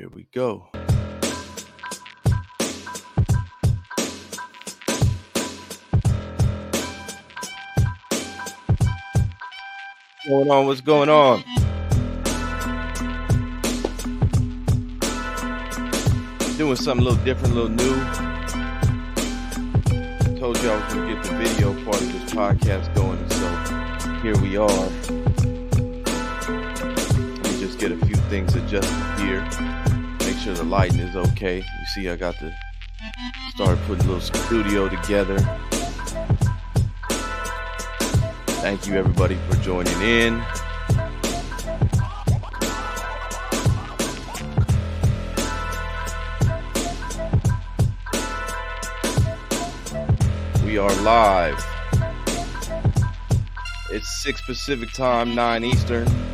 Here we go. What's going on? What's going on? Doing something a little different, a little new. Told you I was gonna get the video part of this podcast going, so here we are. Let me just get a few things adjusted here. Sure the lighting is okay. You see, I got to start putting a little studio together. Thank you everybody for joining in. We are live. It's 6 Pacific time, 9 Eastern.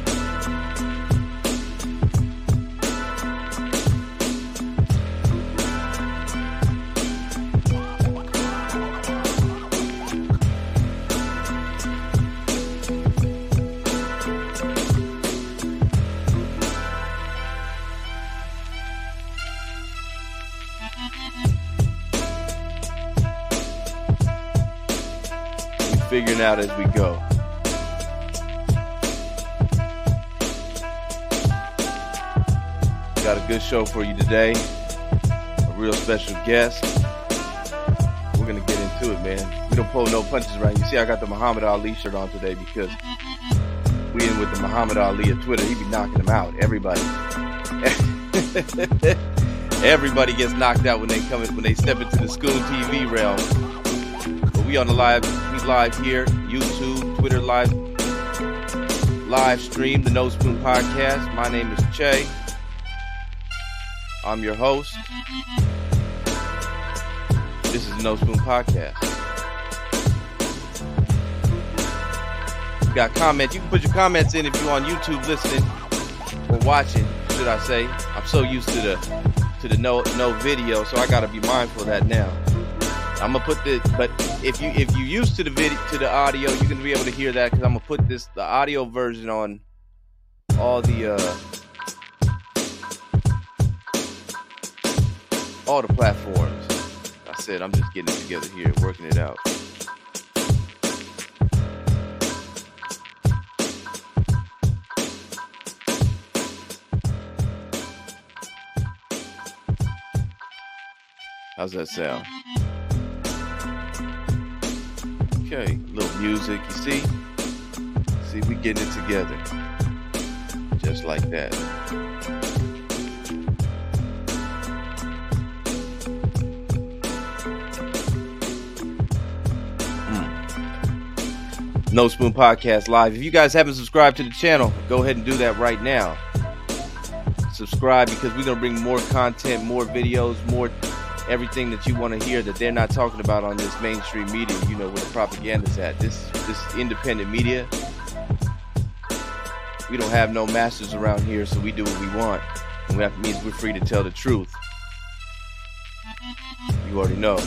Show for you today. A real special guest. We're gonna get into it, man. We don't pull no punches right. You see, I got the Muhammad Ali shirt on today because we in with the Muhammad Ali of Twitter. He be knocking them out. Everybody. Everybody gets knocked out when they come in, when they step into the Scoon TV realm. But we on the live, we live here, YouTube, Twitter live, live stream, the No Spoon Podcast. My name is Che. I'm your host. This is the No Spoon Podcast. Got comments? You can put your comments in if you're on YouTube listening or watching, should I say? I'm so used to the to the no no video, so I gotta be mindful of that now. I'm gonna put this, but if you if you used to the video to the audio, you're gonna be able to hear that because I'm gonna put this the audio version on all the uh all the platforms. I said I'm just getting it together here, working it out. How's that sound? Okay, little music, you see? See, we getting it together. Just like that. No Spoon Podcast Live. If you guys haven't subscribed to the channel, go ahead and do that right now. Subscribe because we're going to bring more content, more videos, more everything that you want to hear that they're not talking about on this mainstream media. You know where the propaganda's at. This this independent media. We don't have no masters around here, so we do what we want, and that means we're free to tell the truth. You already know.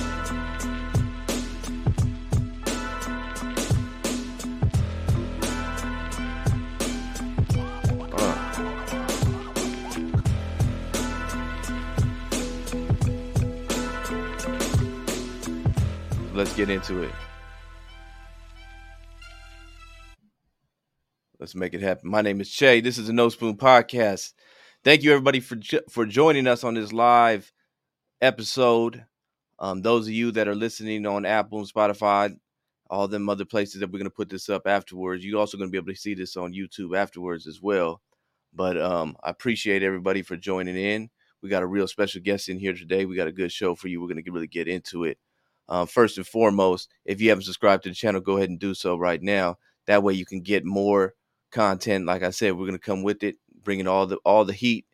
Let's get into it. Let's make it happen. My name is Che. This is the No Spoon Podcast. Thank you everybody for for joining us on this live episode. Um, those of you that are listening on Apple and Spotify, all them other places that we're gonna put this up afterwards. You're also gonna be able to see this on YouTube afterwards as well. But um, I appreciate everybody for joining in. We got a real special guest in here today. We got a good show for you. We're gonna get, really get into it. Um, first and foremost, if you haven't subscribed to the channel, go ahead and do so right now. That way you can get more content. Like I said, we're gonna come with it, bringing all the all the heat.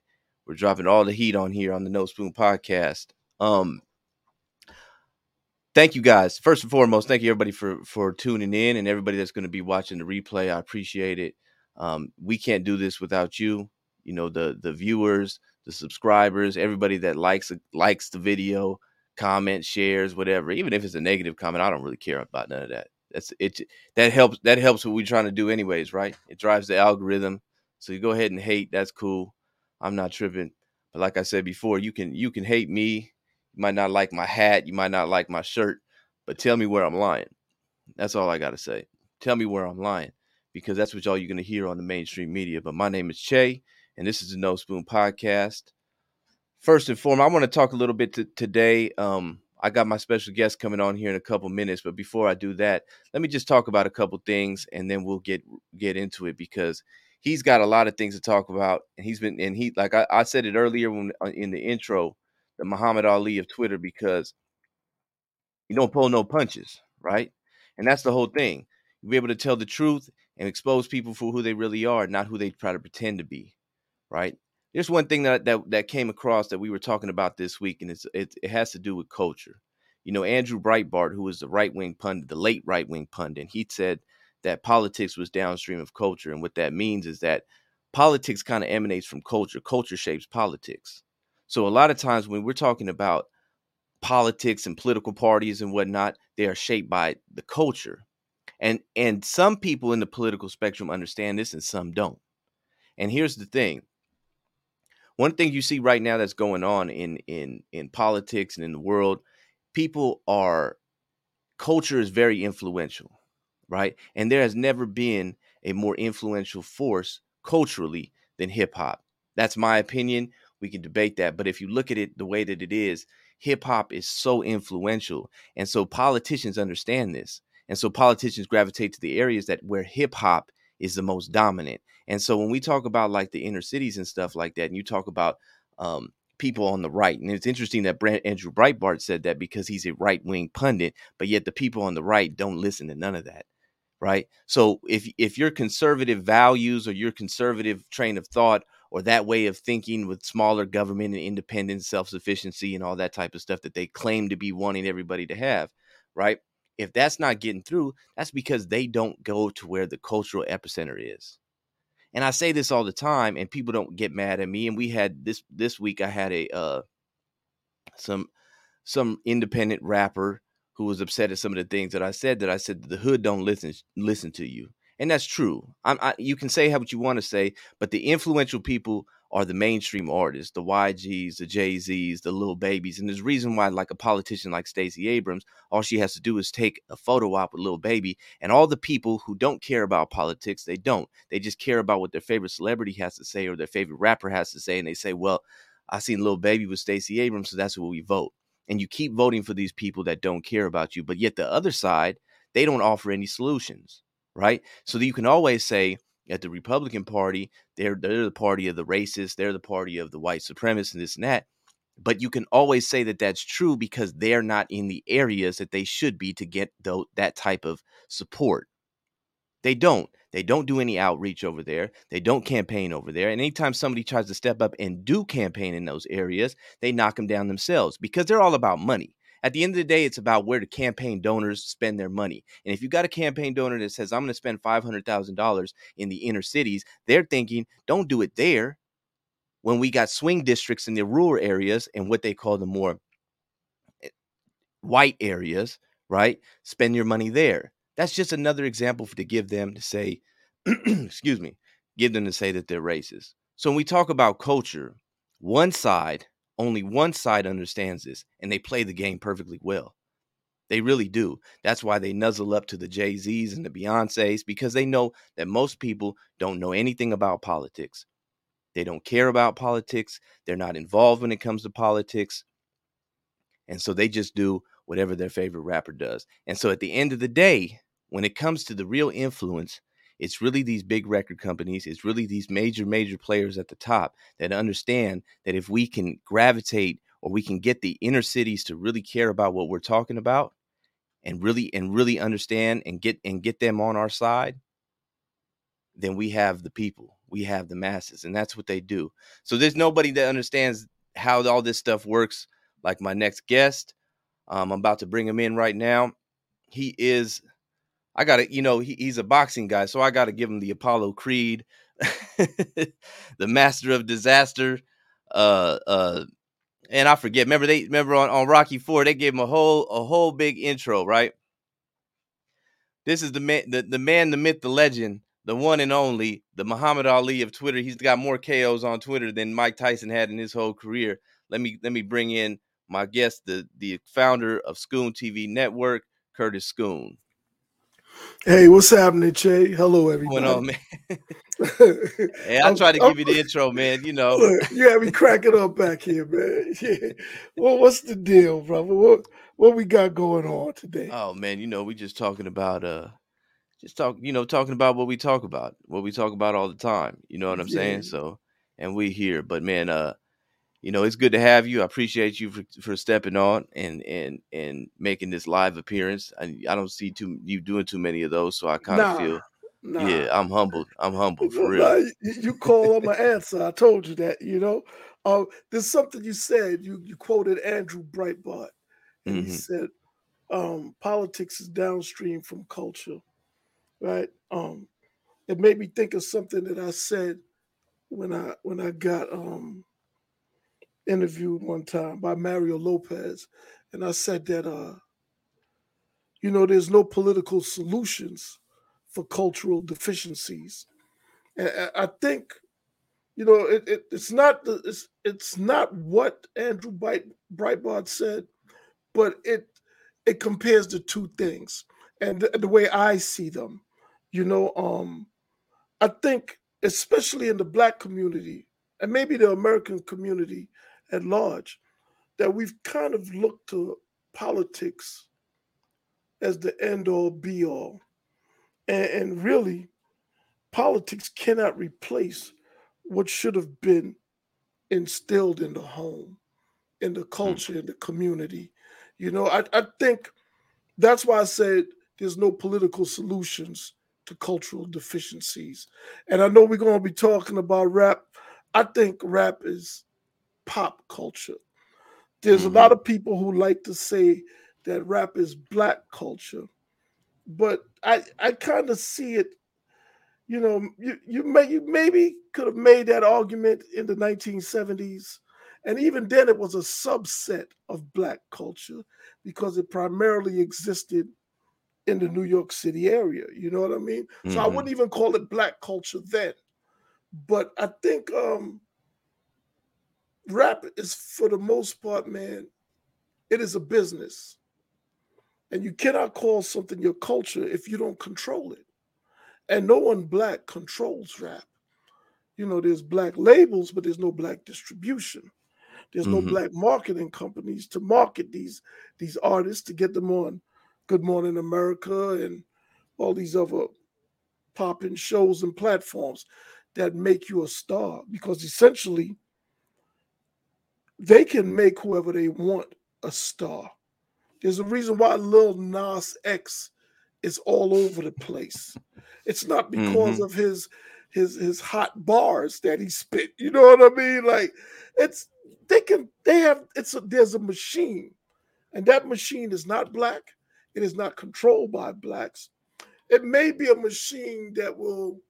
We're dropping all the heat on here on the No Spoon Podcast. Um, thank you guys. First and foremost, thank you everybody for for tuning in and everybody that's going to be watching the replay. I appreciate it. Um, we can't do this without you. You know the the viewers, the subscribers, everybody that likes likes the video, comment, shares, whatever. Even if it's a negative comment, I don't really care about none of that. That's it. That helps. That helps what we're trying to do, anyways, right? It drives the algorithm. So you go ahead and hate. That's cool. I'm not tripping. But like I said before, you can you can hate me. You might not like my hat. You might not like my shirt. But tell me where I'm lying. That's all I got to say. Tell me where I'm lying because that's what y'all you're to hear on the mainstream media. But my name is Che, and this is the No Spoon Podcast. First and foremost, I want to talk a little bit to, today. Um, I got my special guest coming on here in a couple minutes, but before I do that, let me just talk about a couple things, and then we'll get get into it because he's got a lot of things to talk about, and he's been and he like I, I said it earlier when uh, in the intro, the Muhammad Ali of Twitter because you don't pull no punches, right? And that's the whole thing. You be able to tell the truth and expose people for who they really are, not who they try to pretend to be, right? There's one thing that that, that came across that we were talking about this week, and it's it, it has to do with culture. You know, Andrew Breitbart, who was the right wing pundit, the late right wing pundit, he said that politics was downstream of culture, and what that means is that politics kind of emanates from culture. Culture shapes politics. So a lot of times when we're talking about politics and political parties and whatnot, they are shaped by the culture. And and some people in the political spectrum understand this and some don't. And here's the thing. One thing you see right now that's going on in in in politics and in the world, people are culture is very influential, right? And there has never been a more influential force culturally than hip hop. That's my opinion. We can debate that, but if you look at it the way that it is, hip hop is so influential. And so politicians understand this. And so politicians gravitate to the areas that where hip hop is the most dominant. And so when we talk about like the inner cities and stuff like that, and you talk about um, people on the right, and it's interesting that Brand, Andrew Breitbart said that because he's a right wing pundit, but yet the people on the right don't listen to none of that. Right. So if if your conservative values or your conservative train of thought or that way of thinking with smaller government and independence, self sufficiency, and all that type of stuff that they claim to be wanting everybody to have, right? if that's not getting through, that's because they don't go to where the cultural epicenter is. And I say this all the time, and people don't get mad at me. And we had this this week. I had a uh, some some independent rapper who was upset at some of the things that I said. That I said the hood don't listen listen to you, and that's true. I'm, I, you can say what you want to say, but the influential people are the mainstream artists, the YGs, the Jay Z's, the Little Babies. And there's reason why, like a politician like Stacey Abrams, all she has to do is take a photo op with Lil Baby. And all the people who don't care about politics, they don't. They just care about what their favorite celebrity has to say or their favorite rapper has to say. And they say, well, I seen Lil Baby with Stacey Abrams, so that's what we vote. And you keep voting for these people that don't care about you. But yet the other side, they don't offer any solutions, right? So that you can always say, at the Republican Party, they're they're the party of the racists, they're the party of the white supremacists, and this and that. But you can always say that that's true because they're not in the areas that they should be to get the, that type of support. They don't. They don't do any outreach over there. They don't campaign over there. And anytime somebody tries to step up and do campaign in those areas, they knock them down themselves because they're all about money. At the end of the day, it's about where the campaign donors spend their money. And if you got a campaign donor that says, I'm going to spend $500,000 in the inner cities, they're thinking, don't do it there. When we got swing districts in the rural areas and what they call the more eh, white areas, right? Spend your money there. That's just another example for, to give them to say, excuse me, give them to say that they're racist. So when we talk about culture, one side only one side understands this, and they play the game perfectly well. They really do. That's why they nuzzle up to the Jay Z's and the Beyonces because they know that most people don't know anything about politics. They don't care about politics. They're not involved when it comes to politics. And so they just do whatever their favorite rapper does. And so at the end of the day, when it comes to the real influence, it's really these big record companies, it's really these major, major players at the top that understand that if we can gravitate or we can get the inner cities to really care about what we're talking about and really and really understand and get and get them on our side, then we have the people, we have the masses, and that's what they do. So there's nobody that understands how all this stuff works like my next guest. Um, I'm about to bring him in right now. He is I got to, you know, he, he's a boxing guy, so I got to give him the Apollo Creed, the Master of Disaster. Uh, uh, and I forget. Remember they remember on, on Rocky Four they gave him a whole a whole big intro, right? This is the man, the, the man, the myth, the legend, the one and only, the Muhammad Ali of Twitter. He's got more KOs on Twitter than Mike Tyson had in his whole career. Let me let me bring in my guest, the the founder of Scoon TV Network, Curtis Scoon. Hey, what's happening, Che? Hello, everybody. What's going on, man? hey, I try to give you the intro, man. You know, look, you had me cracking up back here, man. Yeah. Well, what's the deal, brother? What what we got going on today? Oh man, you know, we just talking about uh just talk, you know, talking about what we talk about, what we talk about all the time. You know what I'm yeah. saying? So, and we here, but man, uh, you know, it's good to have you. I appreciate you for, for stepping on and and and making this live appearance. I, I don't see too you doing too many of those, so I kind of nah, feel. Nah. Yeah, I'm humbled. I'm humbled for real. You call on my answer. I told you that. You know, uh, there's something you said. You you quoted Andrew Breitbart, and mm-hmm. he said, um, "Politics is downstream from culture." right? Um, it made me think of something that I said when I when I got um, interviewed one time by Mario Lopez, and I said that uh, you know there's no political solutions for cultural deficiencies, and I think you know it, it, it's not the it's it's not what Andrew Breitbart said, but it it compares the two things and the, the way I see them you know, um, I think especially in the black community and maybe the American community at large, that we've kind of looked to politics as the end all be all. And, and really, politics cannot replace what should have been instilled in the home, in the hmm. culture, in the community. You know, I, I think that's why I said there's no political solutions to cultural deficiencies. And I know we're going to be talking about rap. I think rap is pop culture. There's mm-hmm. a lot of people who like to say that rap is black culture, but I I kind of see it. You know, you you may you maybe could have made that argument in the 1970s, and even then it was a subset of black culture because it primarily existed in the New York City area. You know what I mean? Mm-hmm. So I mm-hmm. wouldn't even call it black culture then. But I think um rap is for the most part, man, it is a business. And you cannot call something your culture if you don't control it. And no one black controls rap. You know, there's black labels, but there's no black distribution. There's mm-hmm. no black marketing companies to market these these artists to get them on Good Morning America and all these other popping shows and platforms that make you a star because essentially they can make whoever they want a star. There's a reason why Lil Nas X is all over the place. It's not because mm-hmm. of his his his hot bars that he spit. You know what I mean? Like it's they can they have it's a there's a machine, and that machine is not black. It is not controlled by blacks. It may be a machine that will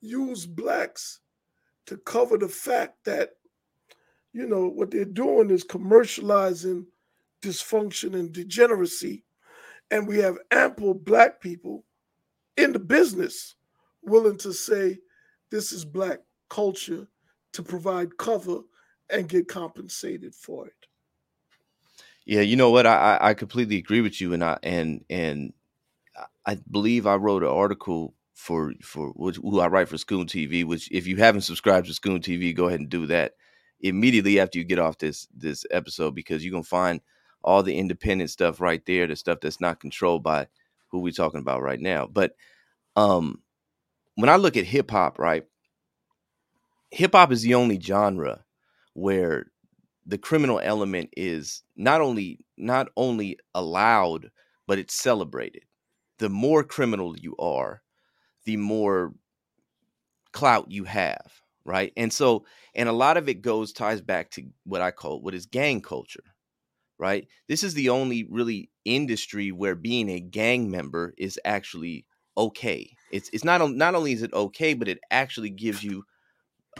use blacks to cover the fact that, you know, what they're doing is commercializing dysfunction and degeneracy. And we have ample black people in the business willing to say this is black culture to provide cover and get compensated for it. Yeah, you know what? I I completely agree with you, and I and and I believe I wrote an article for for which, who I write for Scoon TV. Which, if you haven't subscribed to Scoon TV, go ahead and do that immediately after you get off this this episode because you're gonna find all the independent stuff right there, the stuff that's not controlled by who we're talking about right now. But um, when I look at hip hop, right, hip hop is the only genre where the criminal element is not only not only allowed but it's celebrated the more criminal you are the more clout you have right and so and a lot of it goes ties back to what i call what is gang culture right this is the only really industry where being a gang member is actually okay it's it's not not only is it okay but it actually gives you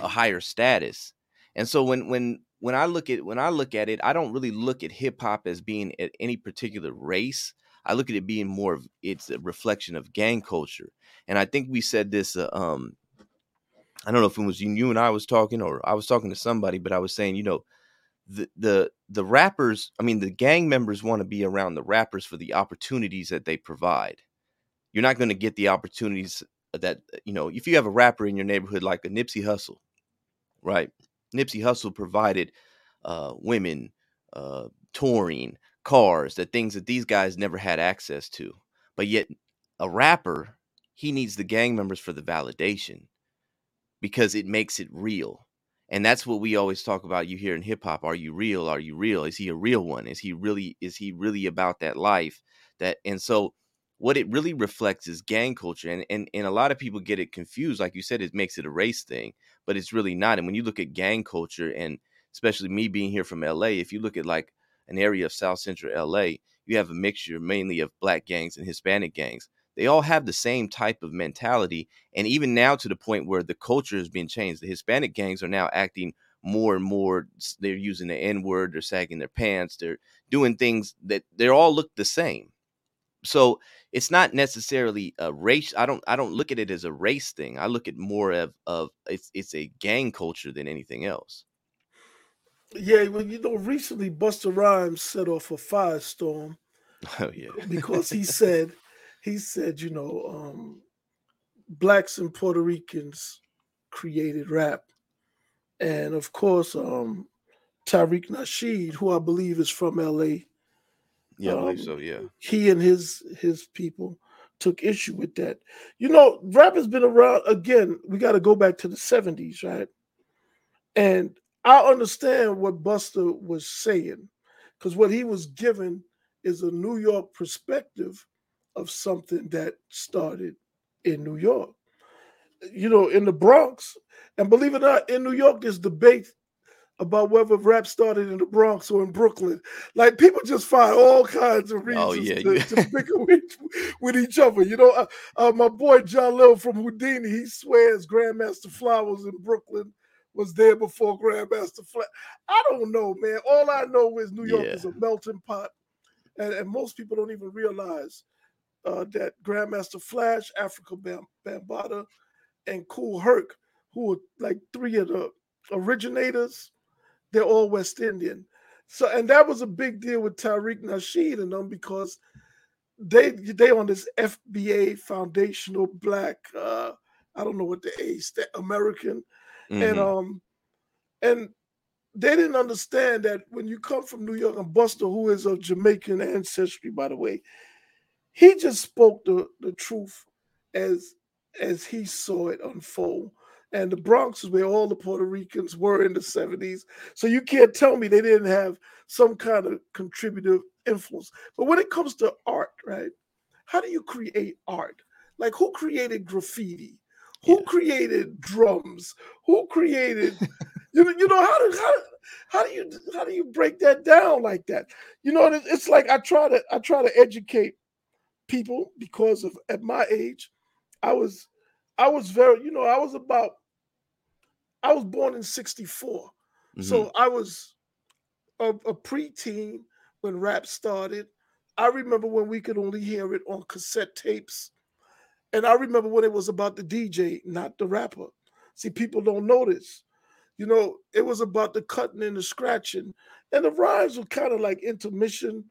a higher status and so when when when I look at when I look at it, I don't really look at hip hop as being at any particular race. I look at it being more of it's a reflection of gang culture. And I think we said this uh, um I don't know if it was you, you and I was talking or I was talking to somebody, but I was saying, you know, the the the rappers, I mean the gang members want to be around the rappers for the opportunities that they provide. You're not going to get the opportunities that you know, if you have a rapper in your neighborhood like a Nipsey Hussle, right? Nipsey Hussle provided uh, women, uh, touring, cars, the things that these guys never had access to. But yet, a rapper, he needs the gang members for the validation because it makes it real. And that's what we always talk about. You hear in hip hop: Are you real? Are you real? Is he a real one? Is he really? Is he really about that life? That and so what it really reflects is gang culture and, and and a lot of people get it confused like you said it makes it a race thing but it's really not and when you look at gang culture and especially me being here from la if you look at like an area of South Central LA, you have a mixture mainly of black gangs and Hispanic gangs. They all have the same type of mentality. And even now, to the point where the culture has been changed, the Hispanic gangs are now acting more and more. They're using the N word, they're sagging their pants, they're doing things that they all look the same. So it's not necessarily a race. I don't I don't look at it as a race thing. I look at more of of it's it's a gang culture than anything else. Yeah, well, you know, recently Busta Rhymes set off a firestorm. Oh yeah, because he said, he said, you know, um, blacks and Puerto Ricans created rap, and of course, um, Tariq Nasheed, who I believe is from L.A. Yeah, um, I believe um, so. Yeah, he and his his people took issue with that. You know, rap has been around again. We got to go back to the '70s, right? And I understand what Busta was saying because what he was given is a New York perspective of something that started in New York. You know, in the Bronx, and believe it or not, in New York, there's debate about whether rap started in the Bronx or in Brooklyn. Like people just find all kinds of oh, reasons oh, yeah, to, to bicker with, with, each other. You know, uh, uh, my boy John Little from Whodini, he swears Grandmaster Flowers in Brooklyn was there before Grandmaster Flash. I don't know, man. All I know is New York yeah. is a melting pot, and, and most people don't even realize uh, that Grandmaster Flash, Afrika Bam- Bambaataa, and Kool Herc, who are like three of the originators, they're all West Indian. So, and that was a big deal with Tariq Nasheed and them because they they on this FBA foundational black. Uh, I don't know what the A American Mm-hmm. And um and they didn't understand that when you come from New York and Busta, who is of Jamaican ancestry, by the way, he just spoke the, the truth as as he saw it unfold. And the Bronx is where all the Puerto Ricans were in the 70s. So you can't tell me they didn't have some kind of contributive influence. But when it comes to art, right? How do you create art? Like who created graffiti? Who yeah. created drums? Who created you, you know how do how, how do you how do you break that down like that? You know, it's like I try to I try to educate people because of at my age, I was I was very you know I was about I was born in '64, mm-hmm. so I was a, a preteen when rap started. I remember when we could only hear it on cassette tapes and I remember when it was about the DJ, not the rapper. See, people don't notice. You know, it was about the cutting and the scratching, and the rhymes were kind of like intermission.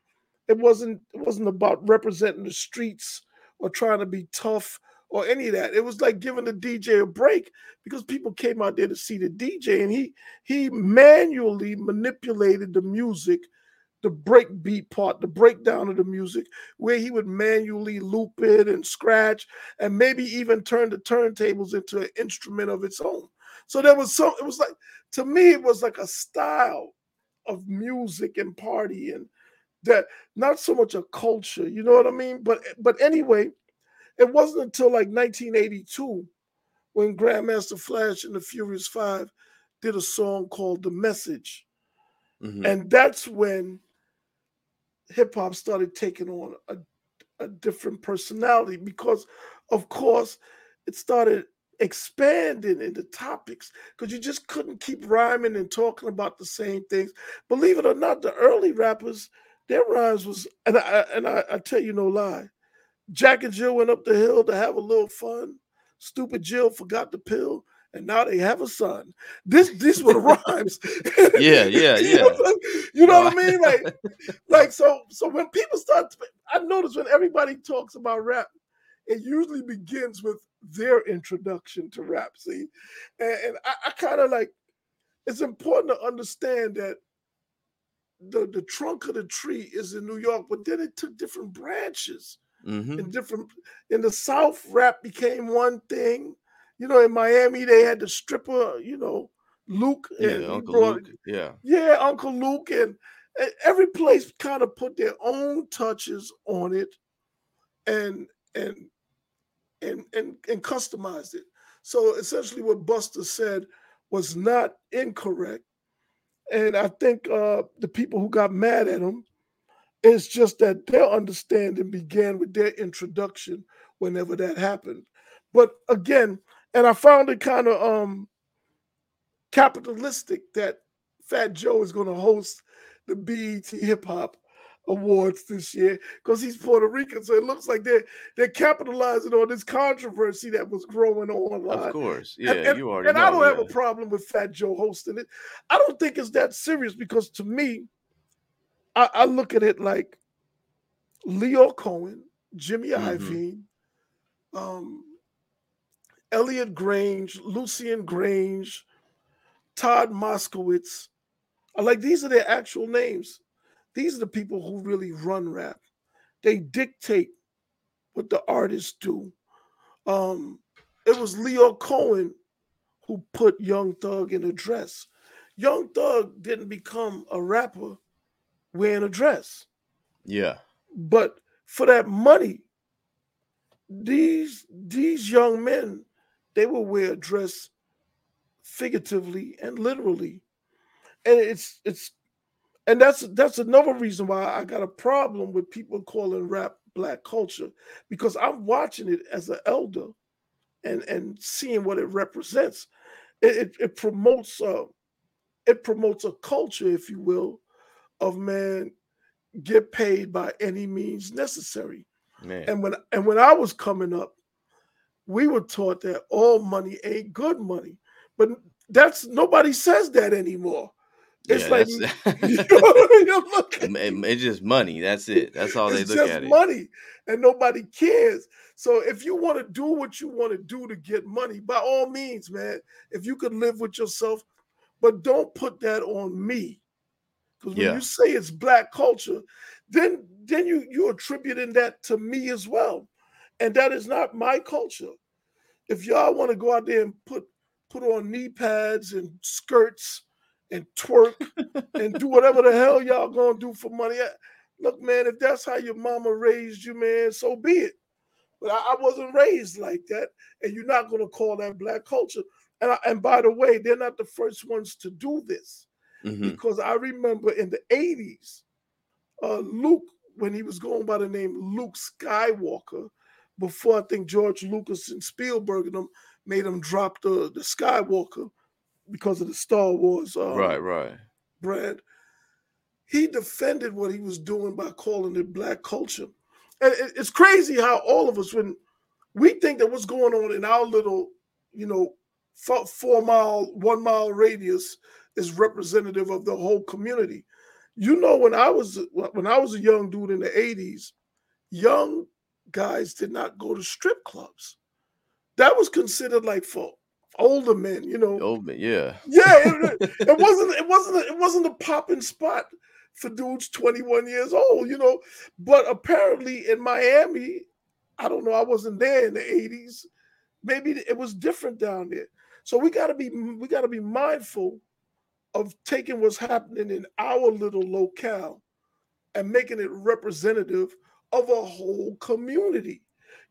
It wasn't. It wasn't about representing the streets or trying to be tough or any of that. It was like giving the DJ a break because people came out there to see the DJ, and he he manually manipulated the music the breakbeat part, the breakdown of the music, where he would manually loop it and scratch and maybe even turn the turntables into an instrument of its own. So there was some, it was like to me, it was like a style of music and party and that not so much a culture, you know what I mean? But but anyway, it wasn't until like 1982 when Grandmaster Flash and the Furious Five did a song called The Message. Mm-hmm. And that's when hip hop started taking on a, a different personality because, of course, it started expanding into topics because you just couldn't keep rhyming and talking about the same things. Believe it or not, the early rappers their rhymes was, and I and I, I tell you no lie, Jack and Jill went up the hill to have a little fun. Stupid Jill forgot the pill, and now they have a son. This this were the rhymes. Yeah, yeah, you yeah. know, you know what I mean? Like, like so. So when people start, to, I notice when everybody talks about rap, it usually begins with their introduction to rap. See, and, and I, I kind of like. It's important to understand that the the trunk of the tree is in New York, but then it took different branches hmm in different in the South. Rap became one thing. You know, in Miami they had the stripper. You know, Luke and Yeah, Uncle brought- Luke. Yeah. yeah, Uncle Luke, and, and every place kind of put their own touches on it, and and and and and customized it. So essentially, what Busta said was not incorrect, and I think uh, the people who got mad at him, it's just that their understanding began with their introduction whenever that happened. But again, and I found it kind of um capitalistic that Fat Joe is going to host the BET Hip Hop Awards this year because he's Puerto Rican. So it looks like they're they're capitalizing on this controversy that was growing online. Of course. Yeah, And- and, you are. and know. I don't have a problem with Fat Joe hosting it. I don't think it's that serious because to me, I, I look at it like Lyor Cohen, Jimmy Mhm. Iovine, um, Elliot Grainge, Lucian Grainge, Todd Moskowitz. I like these are their actual names. These are the people who really run rap. They dictate what the artists do. Um, it was Lyor Cohen who put Young Thug in a dress. Young Thug didn't become a rapper wearing a dress, Yeah. but for that money, these these young men they will wear a dress figuratively and literally, and it's it's and that's that's another reason why I got a problem with people calling rap black culture because I'm watching it as an elder and and seeing what it represents. It it, it promotes uh it promotes a culture, if you will, of man get paid by any means necessary. Man. And when and when I was coming up, we were taught that all money ain't good money. But that's nobody says that anymore. It's yeah, like you know what I mean? You look at It- it's just money. That's it. That's all they it's look just at it. money, and nobody cares. So if you want to do what you want to do to get money, by all means, man. If you can live with yourself, but don't put that on me. Because when Yeah. you say it's black culture, then then you you're attributing that to me as well, and that is not my culture. If y'all want to go out there and put put on knee pads and skirts and twerk and do whatever the hell y'all gonna do for money. I- Look, man, if that's how your mama raised you, man, so be it. But I, I wasn't raised like that, and you're not gonna call that black culture. And I, and by the way, they're not the first ones to do this Mhm. because I remember in the 80s, uh, Luke, when he was going by the name Luke Skywalker, before I think George Lucas and Spielberg and them made him drop the, the Skywalker because of the Star Wars um, Right, right. brand. He defended what he was doing by calling it black culture. And it's crazy how all of us, when we think that what's going on in our little, you know, four, four mile, one mile radius is representative of the whole community. You know, when I was when I was a young dude in the 80s, young guys did not go to strip clubs. That was considered like for older men, you know. Oh, man, yeah. Yeah, it, it wasn't. It wasn't. A, it wasn't a popping spot for dudes 21 years old, you know. But apparently in Miami, I don't know. I wasn't there in the 80s. Maybe it was different down there. So we got to be we got to be mindful of taking what's happening in our little locale and making it representative of a whole community.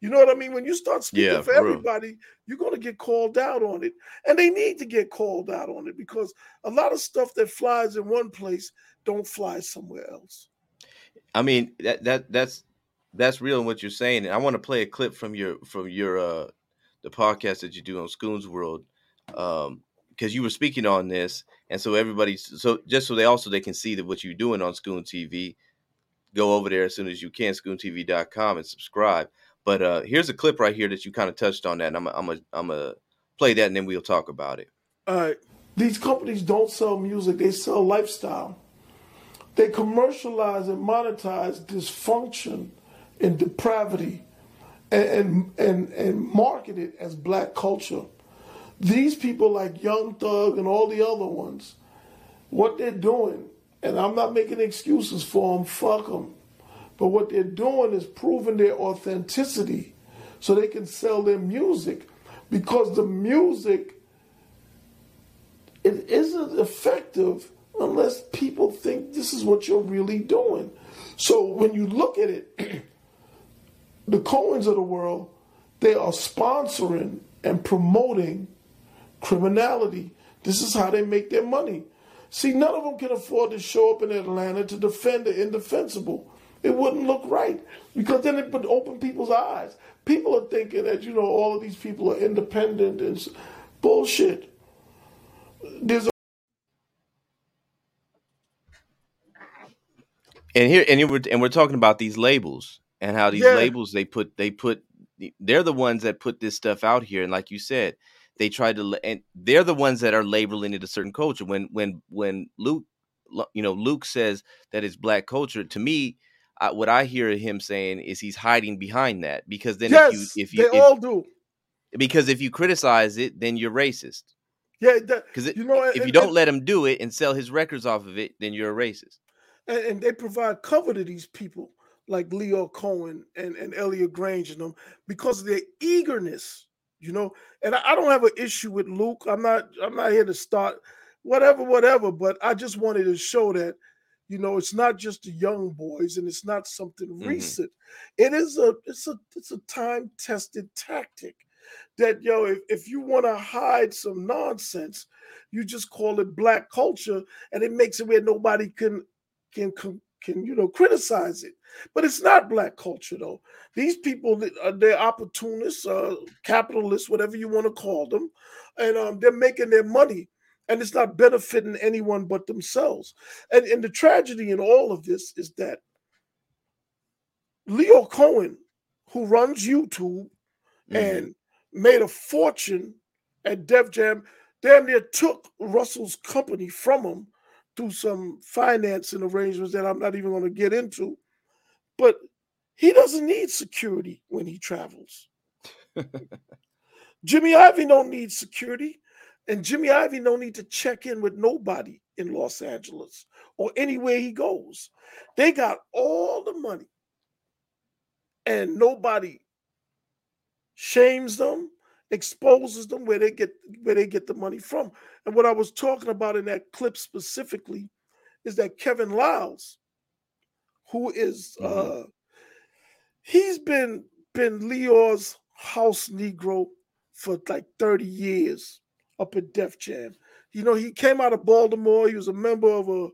You know what I mean? When you start speaking Yeah, for for real. everybody, you're going to get called out on it. And they need to get called out on it because a lot of stuff that flies in one place don't fly somewhere else. I mean that that that's that's real in what you're saying. And I want to play a clip from your from your uh the podcast that you do on Scoon's World. Um because you were speaking on this, and so everybody, so just so they also they can see that what you're doing on Scoon TV, go over there as soon as you can, scoontv.com, and subscribe. But uh, here's a clip right here that you kind of touched on that, and I'm I'm a, I'm a play that, and then we'll talk about it. These companies don't sell music; they sell lifestyle. They commercialize and monetize dysfunction and depravity, and and and, and market it as black culture. These people, like Young Thug and all the other ones, what they're doing, and I'm not making excuses for them. Fuck them but what they're doing is proving their authenticity so they can sell their music because the music it isn't effective unless people think this is what you're really doing. So when you look at it, the Cohens of the world, they are sponsoring and promoting criminality. This is how they make their money. See, none of them can afford to show up in Atlanta to defend the indefensible. It wouldn't look right because then it would open people's eyes. People are thinking that you know all of these people are independent and bullshit. There's a and here and we're, and we're talking about these labels and how these yeah. labels they put they put they're the ones that put this stuff out here and like you said they try to and they're the ones that are labeling it a certain culture when when when luke you know luke says that it's black culture to me I, what I hear him saying is he's hiding behind that because then yes, if you if you they if, all do because if you criticize it, then you're racist. Yeah, because you know, if and, you don't and, let him do it and sell his records off of it, then you're a racist. And, and they provide cover to these people like Lyor Cohen and, and Elliot Grainge and them because of their eagerness, you know. And I, I don't have an issue with Luke. I'm not I'm not here to start whatever, whatever, but I just wanted to show that you know, it's not just the young boys and it's not something mm-hmm. recent. It is a it's a it's a time tested tactic that yo, if, if you want to hide some nonsense, you just call it black culture and it makes it where nobody can can can, can you know criticize it. But it's not black culture though. These people uh, they're opportunists, uh, capitalists, whatever you want to call them, and um, they're making their money and it's not benefiting anyone but themselves. And, and the tragedy in all of this is that Lyor Cohen, who runs YouTube mm-hmm. and made a fortune at Def Jam, damn near took Russell's company from him through some financing arrangements that I'm not even going to get into. But he doesn't need security when he travels. Jimmy Iovine don't need security. And Jimmy Iovine don't need to check in with nobody in Los Angeles or anywhere he goes. They got all the money. And nobody shames them, exposes them where they get where they get the money from. And what I was talking about in that clip specifically is that Kevin Liles, who is, mm-hmm. uh he's been been Lyor's house Negro for like 30 years up at Def Jam. You know, he came out of Baltimore. He was a member of a,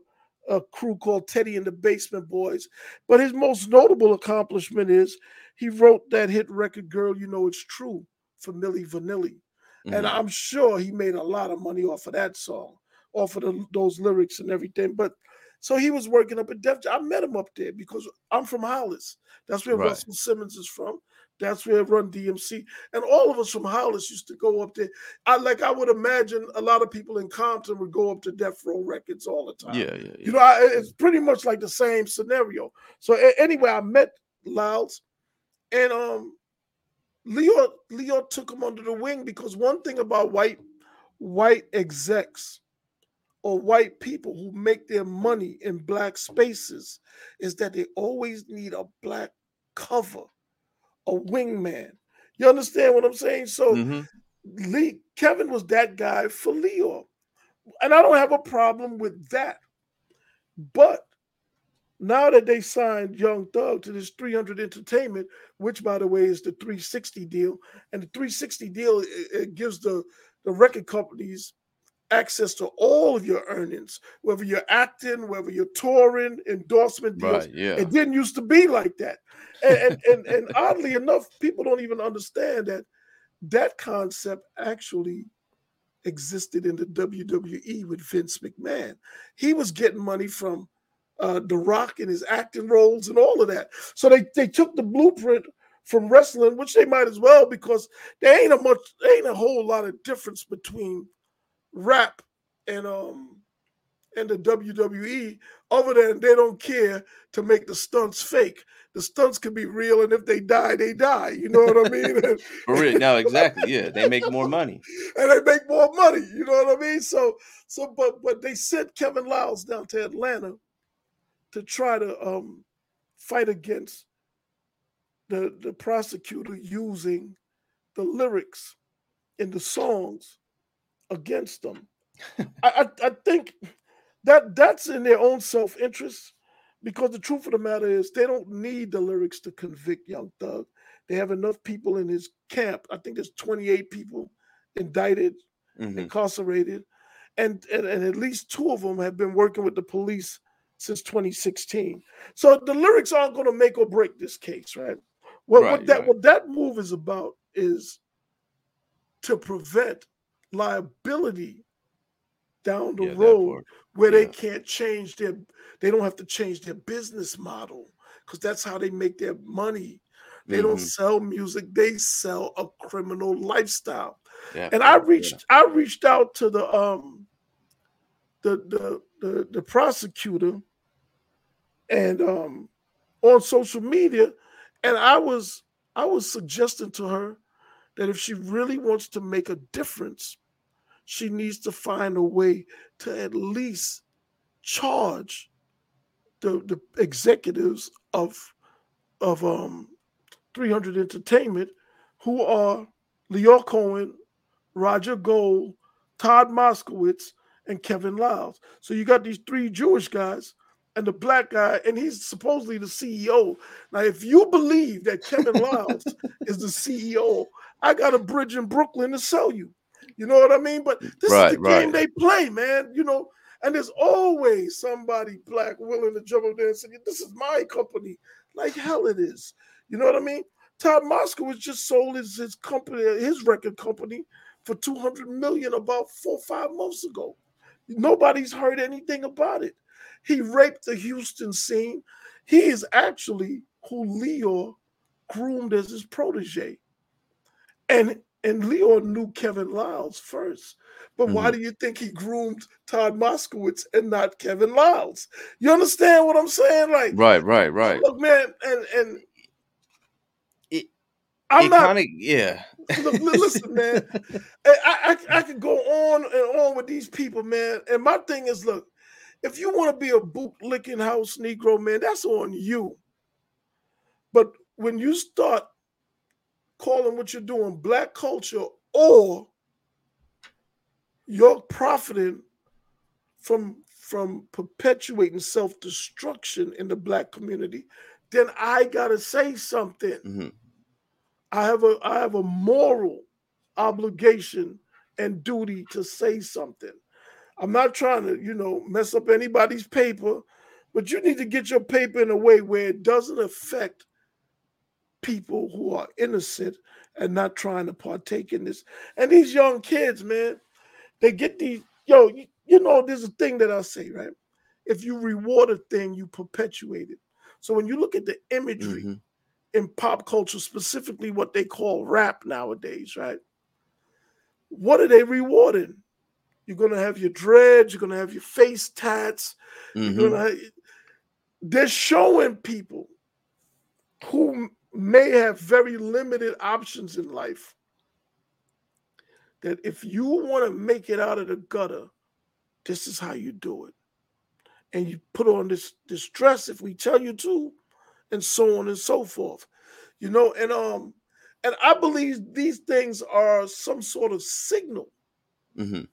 a crew called Teddy and the Basement Boys. But his most notable accomplishment is he wrote that hit record, Girl, You Know It's True, for Milli Vanilli. Mm-hmm. And I'm sure he made a lot of money off of that song, off of the, those lyrics and everything. But so he was working up at Def Jam. I met him up there because I'm from Hollis. That's where right. Russell Simmons is from. That's where I Run DMC and all of us from Hollis used to go up there. I like I would imagine a lot of people in Compton would go up to Death Row Records all the time. Yeah, yeah. yeah. You know, I, it's pretty much like the same scenario. So anyway, I met Liles, and um, Lyor Lyor took him under the wing because one thing about white white execs or white people who make their money in black spaces is that they always need a black cover a wingman. You understand what I'm saying? So mm-hmm. Lee Kevin was that guy for Lyor. And I don't have a problem with that. But now that they signed Young Thug to this 300 Entertainment, which by the way is the 360 deal, and the 360 deal it, it gives the the record companies access to all of your earnings, whether you're acting, whether you're touring, endorsement deals. Right, yeah. It didn't used to be like that. And, and, and, and oddly enough, people don't even understand that that concept actually existed in the WWE with Vince McMahon. He was getting money from uh, The Rock in his acting roles and all of that. So they they took the blueprint from wrestling, which they might as well because there ain't a much, there ain't a whole lot of difference between rap and um and the WWE, other than they don't care to make the stunts fake. The stunts can be real, and if they die, they die. You know what I mean? For real, no, exactly. Yeah, they make more money, and they make more money. You know what I mean? So, so, but but they sent Kevin Liles down to Atlanta to try to um fight against the the prosecutor using the lyrics in the songs against them. I, I, I think that that's in their own self-interest because the truth of the matter is they don't need the lyrics to convict young thug they have enough people in his camp i think there's 28 people indicted mm-hmm. incarcerated and, and and at least two of them have been working with the police since 2016 so the lyrics aren't going to make or break this case right what, right, what that right. what that move is about is to prevent liability down the yeah, road where yeah. they can't change their they don't have to change their business model because that's how they make their money they mm-hmm. don't sell music they sell a criminal lifestyle yeah. and i reached i reached out to the um the the the, the prosecutor and um on social media and i was i was suggesting to her that if she really wants to make a difference she needs to find a way to at least charge the, the executives of of um 300 Entertainment, who are Lyor Cohen, Roger Gold, Todd Moskowitz, and Kevin Liles. So you got these three Jewish guys and the black guy, and he's supposedly the CEO. Now, if you believe that Kevin Liles is the CEO, I got a bridge in Brooklyn to sell you. You know what I mean? But this right, is the right. game they play, man. You know, and there's always somebody black willing to jump up there and say, "This is my company." Like hell, it is. You know what I mean? Todd Moskowitz just sold his, his company, his record company, for two hundred million about four five months ago. Nobody's heard anything about it. He raped the Houston scene. He is actually who Lyor groomed as his protege. And and Lyor knew Kevin Liles first. But mm-hmm. why do you think he groomed Todd Moskowitz and not Kevin Liles? You understand what I'm saying? Like, right, right, right. Look, man, and and it, I'm it not. Kinda, yeah. Look, listen, man. I, I I could go on and on with these people, man. And my thing is, look, if you want to be a boot licking house Negro, man, that's on you. But when you start calling what you're doing black culture or you're profiting from from perpetuating self-destruction in the black community then i gotta say something mm-hmm. i have a i have a moral obligation and duty to say something i'm not trying to you know mess up anybody's paper but you need to get your paper in a way where it doesn't affect people who are innocent and not trying to partake in this. And these young kids, man, they get these, yo, you, you know, there's a thing that I say, right? If you reward a thing, you perpetuate it. So when you look at the imagery mm-hmm. in pop culture, specifically what they call rap nowadays, right? What are they rewarding? You're gonna have your dreads, you're gonna have your face tats, mm-hmm. you're gonna have, they're showing people who may have very limited options in life. That if you want to make it out of the gutter, this is how you do it. And you put on this, this dress if we tell you to, and so on and so forth. You know, and um, and I believe these things are some sort of signal. Mm-hmm.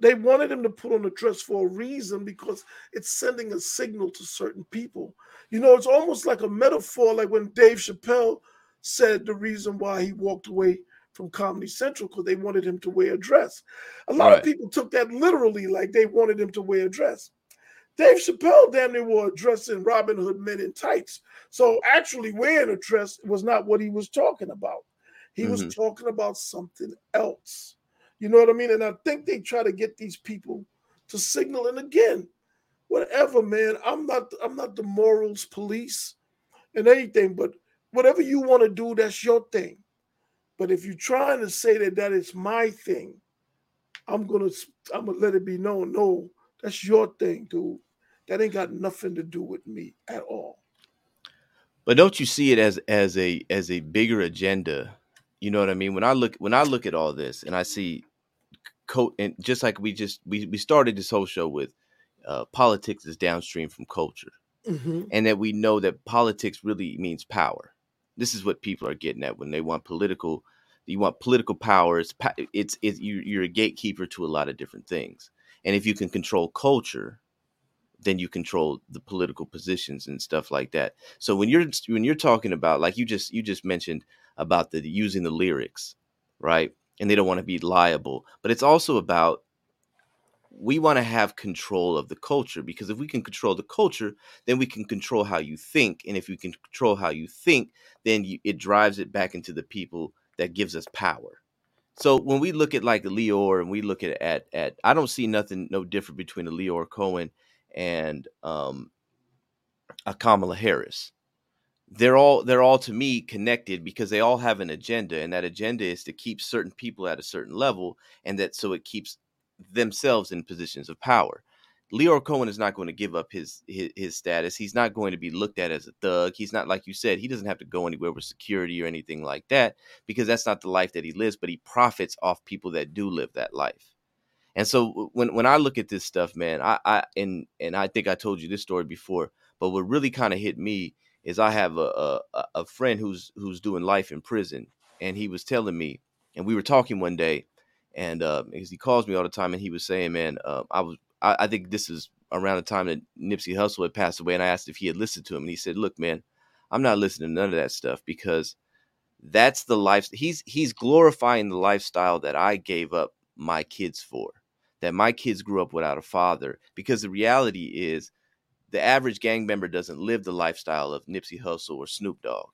They wanted him to put on the dress for a reason because it's sending a signal to certain people. You know, it's almost like a metaphor, like when Dave Chappelle said the reason why he walked away from Comedy Central because they wanted him to wear a dress. A lot right. of people took that literally, like they wanted him to wear a dress. Dave Chappelle damn near wore a dress in Robin Hood Men in Tights. So actually wearing a dress was not what he was talking about. He mm-hmm. was talking about something else. You know what I mean? And I think they try to get these people to signal. And again, whatever, man. I'm not I'm not the morals police and anything, but whatever you want to do, that's your thing. But if you're trying to say that that is my thing, I'm gonna I'm gonna let it be known. No, that's your thing, dude. That ain't got nothing to do with me at all. But don't you see it as as a as a bigger agenda? You know what I mean? When I look when I look at all this and I see co- and just like we just we, we started this whole show with uh, politics is downstream from culture. Mm-hmm. And that we know that politics really means power. This is what people are getting at when they want political you want political power. It's it's, it's you, you're a gatekeeper to a lot of different things. And if you can control culture, then you control the political positions and stuff like that. So when you're when you're talking about like you just you just mentioned about the using the lyrics, right? And they don't want to be liable, but it's also about we want to have control of the culture because if we can control the culture, then we can control how you think, and if we can control how you think, then you, it drives it back into the people that gives us power. So when we look at like Lyor and we look at at, at I don't see nothing no different between a Lyor Cohen and um, a Kamala Harris. They're all they're all to me connected because they all have an agenda, and that agenda is to keep certain people at a certain level, and that so it keeps themselves in positions of power. Lyor Cohen is not going to give up his, his, his status. He's not going to be looked at as a thug. He's not like you said. He doesn't have to go anywhere with security or anything like that because that's not the life that he lives. But he profits off people that do live that life. And so when when I look at this stuff, man, I, I and and I think I told you this story before, but what really kind of hit me is I have a, a a friend who's who's doing life in prison, and he was telling me, and we were talking one day, and uh, he calls me all the time, and he was saying, man, uh, I was I, I think this is around the time that Nipsey Hussle had passed away, and I asked if he had listened to him, and he said, look, man, I'm not listening to none of that stuff because that's the life he's he's glorifying the lifestyle that I gave up my kids for that my kids grew up without a father because the reality is the average gang member doesn't live the lifestyle of Nipsey Hussle or Snoop Dogg.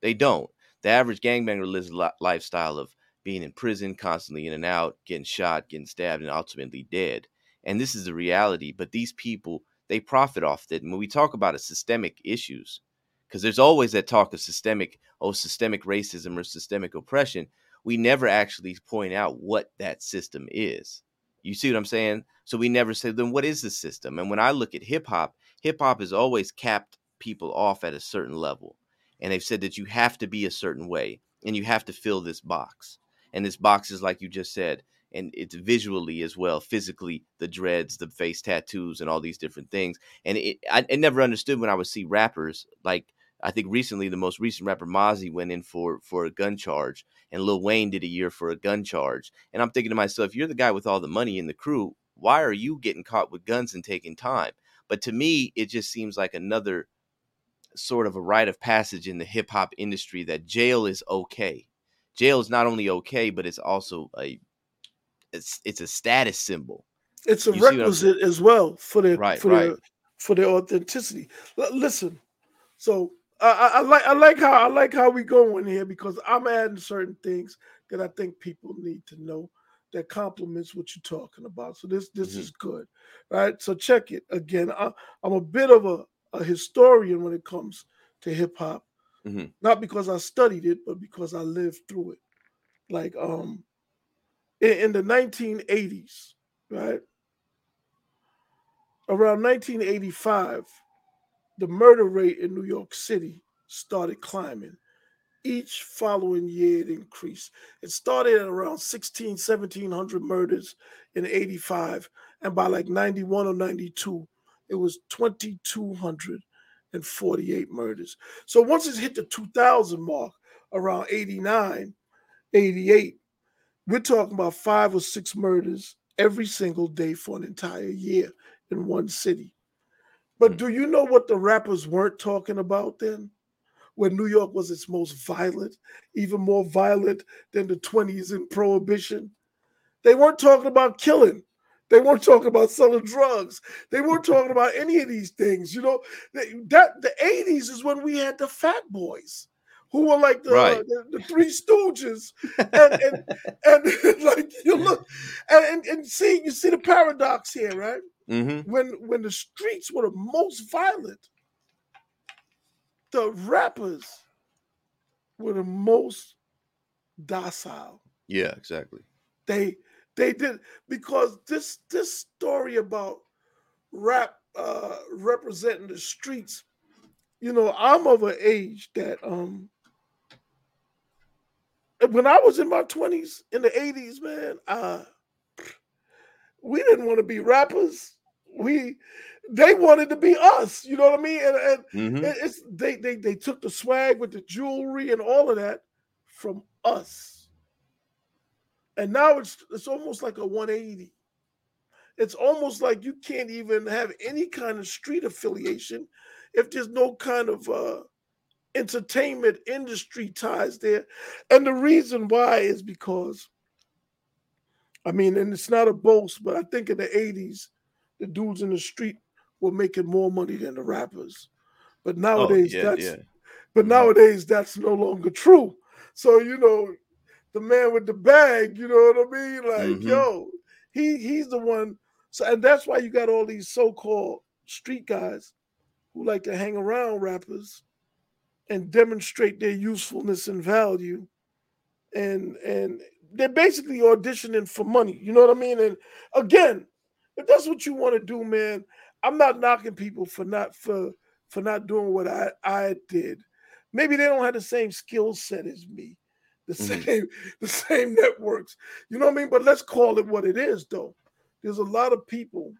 They don't. The average gang member lives a lifestyle of being in prison, constantly in and out, getting shot, getting stabbed, and ultimately dead. And this is the reality. But these people, they profit off it. And when we talk about systemic issues, because there's always that talk of systemic, oh, systemic racism or systemic oppression, we never actually point out what that system is. You see what I'm saying? So we never say, then what is the system? And when I look at hip hop, hip hop has always capped people off at a certain level. And they've said that you have to be a certain way and you have to fill this box. And this box is like you just said, and it's visually as well, physically, the dreads, the face tattoos, and all these different things. And it, I, I never understood when I would see rappers like I think recently the most recent rapper Mozzy went in for for a gun charge, and Lil Wayne did a year for a gun charge. And I'm thinking to myself, you're the guy with all the money in the crew. Why are you getting caught with guns and taking time? But to me, it just seems like another sort of a rite of passage in the hip hop industry that jail is okay. Jail is not only okay, but it's also a it's it's a status symbol. It's a you requisite as well for their right, for right. their for their authenticity. L- listen, so I, I, like I like how I like how we going here because I'm adding certain things that I think people need to know that complements what you're talking about. So this this mm-hmm. is good, right? So check it again. I, am a bit of a, a historian when it comes to hip hop, mm-hmm. not because I studied it, but because I lived through it. Like um, in, in the 1980s, right around 1985 the murder rate in New York City started climbing. Each following year, it increased. It started at around 16, 1700 murders in 85. And by like 91 or 92, it was 2,248 murders. So once it hit the 2000 mark, around 89, 88, we're talking about five or six murders every single day for an entire year in one city. But hmm. do you know what the rappers weren't talking about then? When New York was its most violent, even more violent than the 20s in Prohibition. They weren't talking about killing. They weren't talking about selling drugs. They weren't talking about any of these things. You know, that the 80s is when we had the fat boys who were like the, right. uh, the, the, three stooges and, and, and like you look and, and, and see you see the paradox here right Mm-hmm. When when the streets were the most violent, the rappers were the most docile. Yeah, exactly. They they did because this this story about rap uh representing the streets, you know, I'm of an age that um when I was in my 20s in the 80s, man, uh we didn't want to be rappers. We they wanted to be us, you know what I mean? And, and Mm-hmm. it's they, they they took the swag with the jewelry and all of that from us. And now it's it's almost like a 180. It's almost like you can't even have any kind of street affiliation if there's no kind of uh entertainment industry ties there. And the reason why is because I mean, and it's not a boast, but I think in the 80s, the dudes in the street were making more money than the rappers. But Oh, nowadays, yeah, that's yeah. but Mhm. nowadays that's no longer true. So you know, the man with the bag, you know what I mean? Like, Mhm. yo, he he's the one. So and that's why you got all these so-called street guys who like to hang around rappers and demonstrate their usefulness and value. And and they're basically auditioning for money. You know what I mean? And again, if that's what you want to do, man, I'm not knocking people for not for for not doing what I I did. Maybe they don't have the same skill set as me, the Mhm. same the same networks. You know what I mean? But let's call it what it is, though. There's a lot of people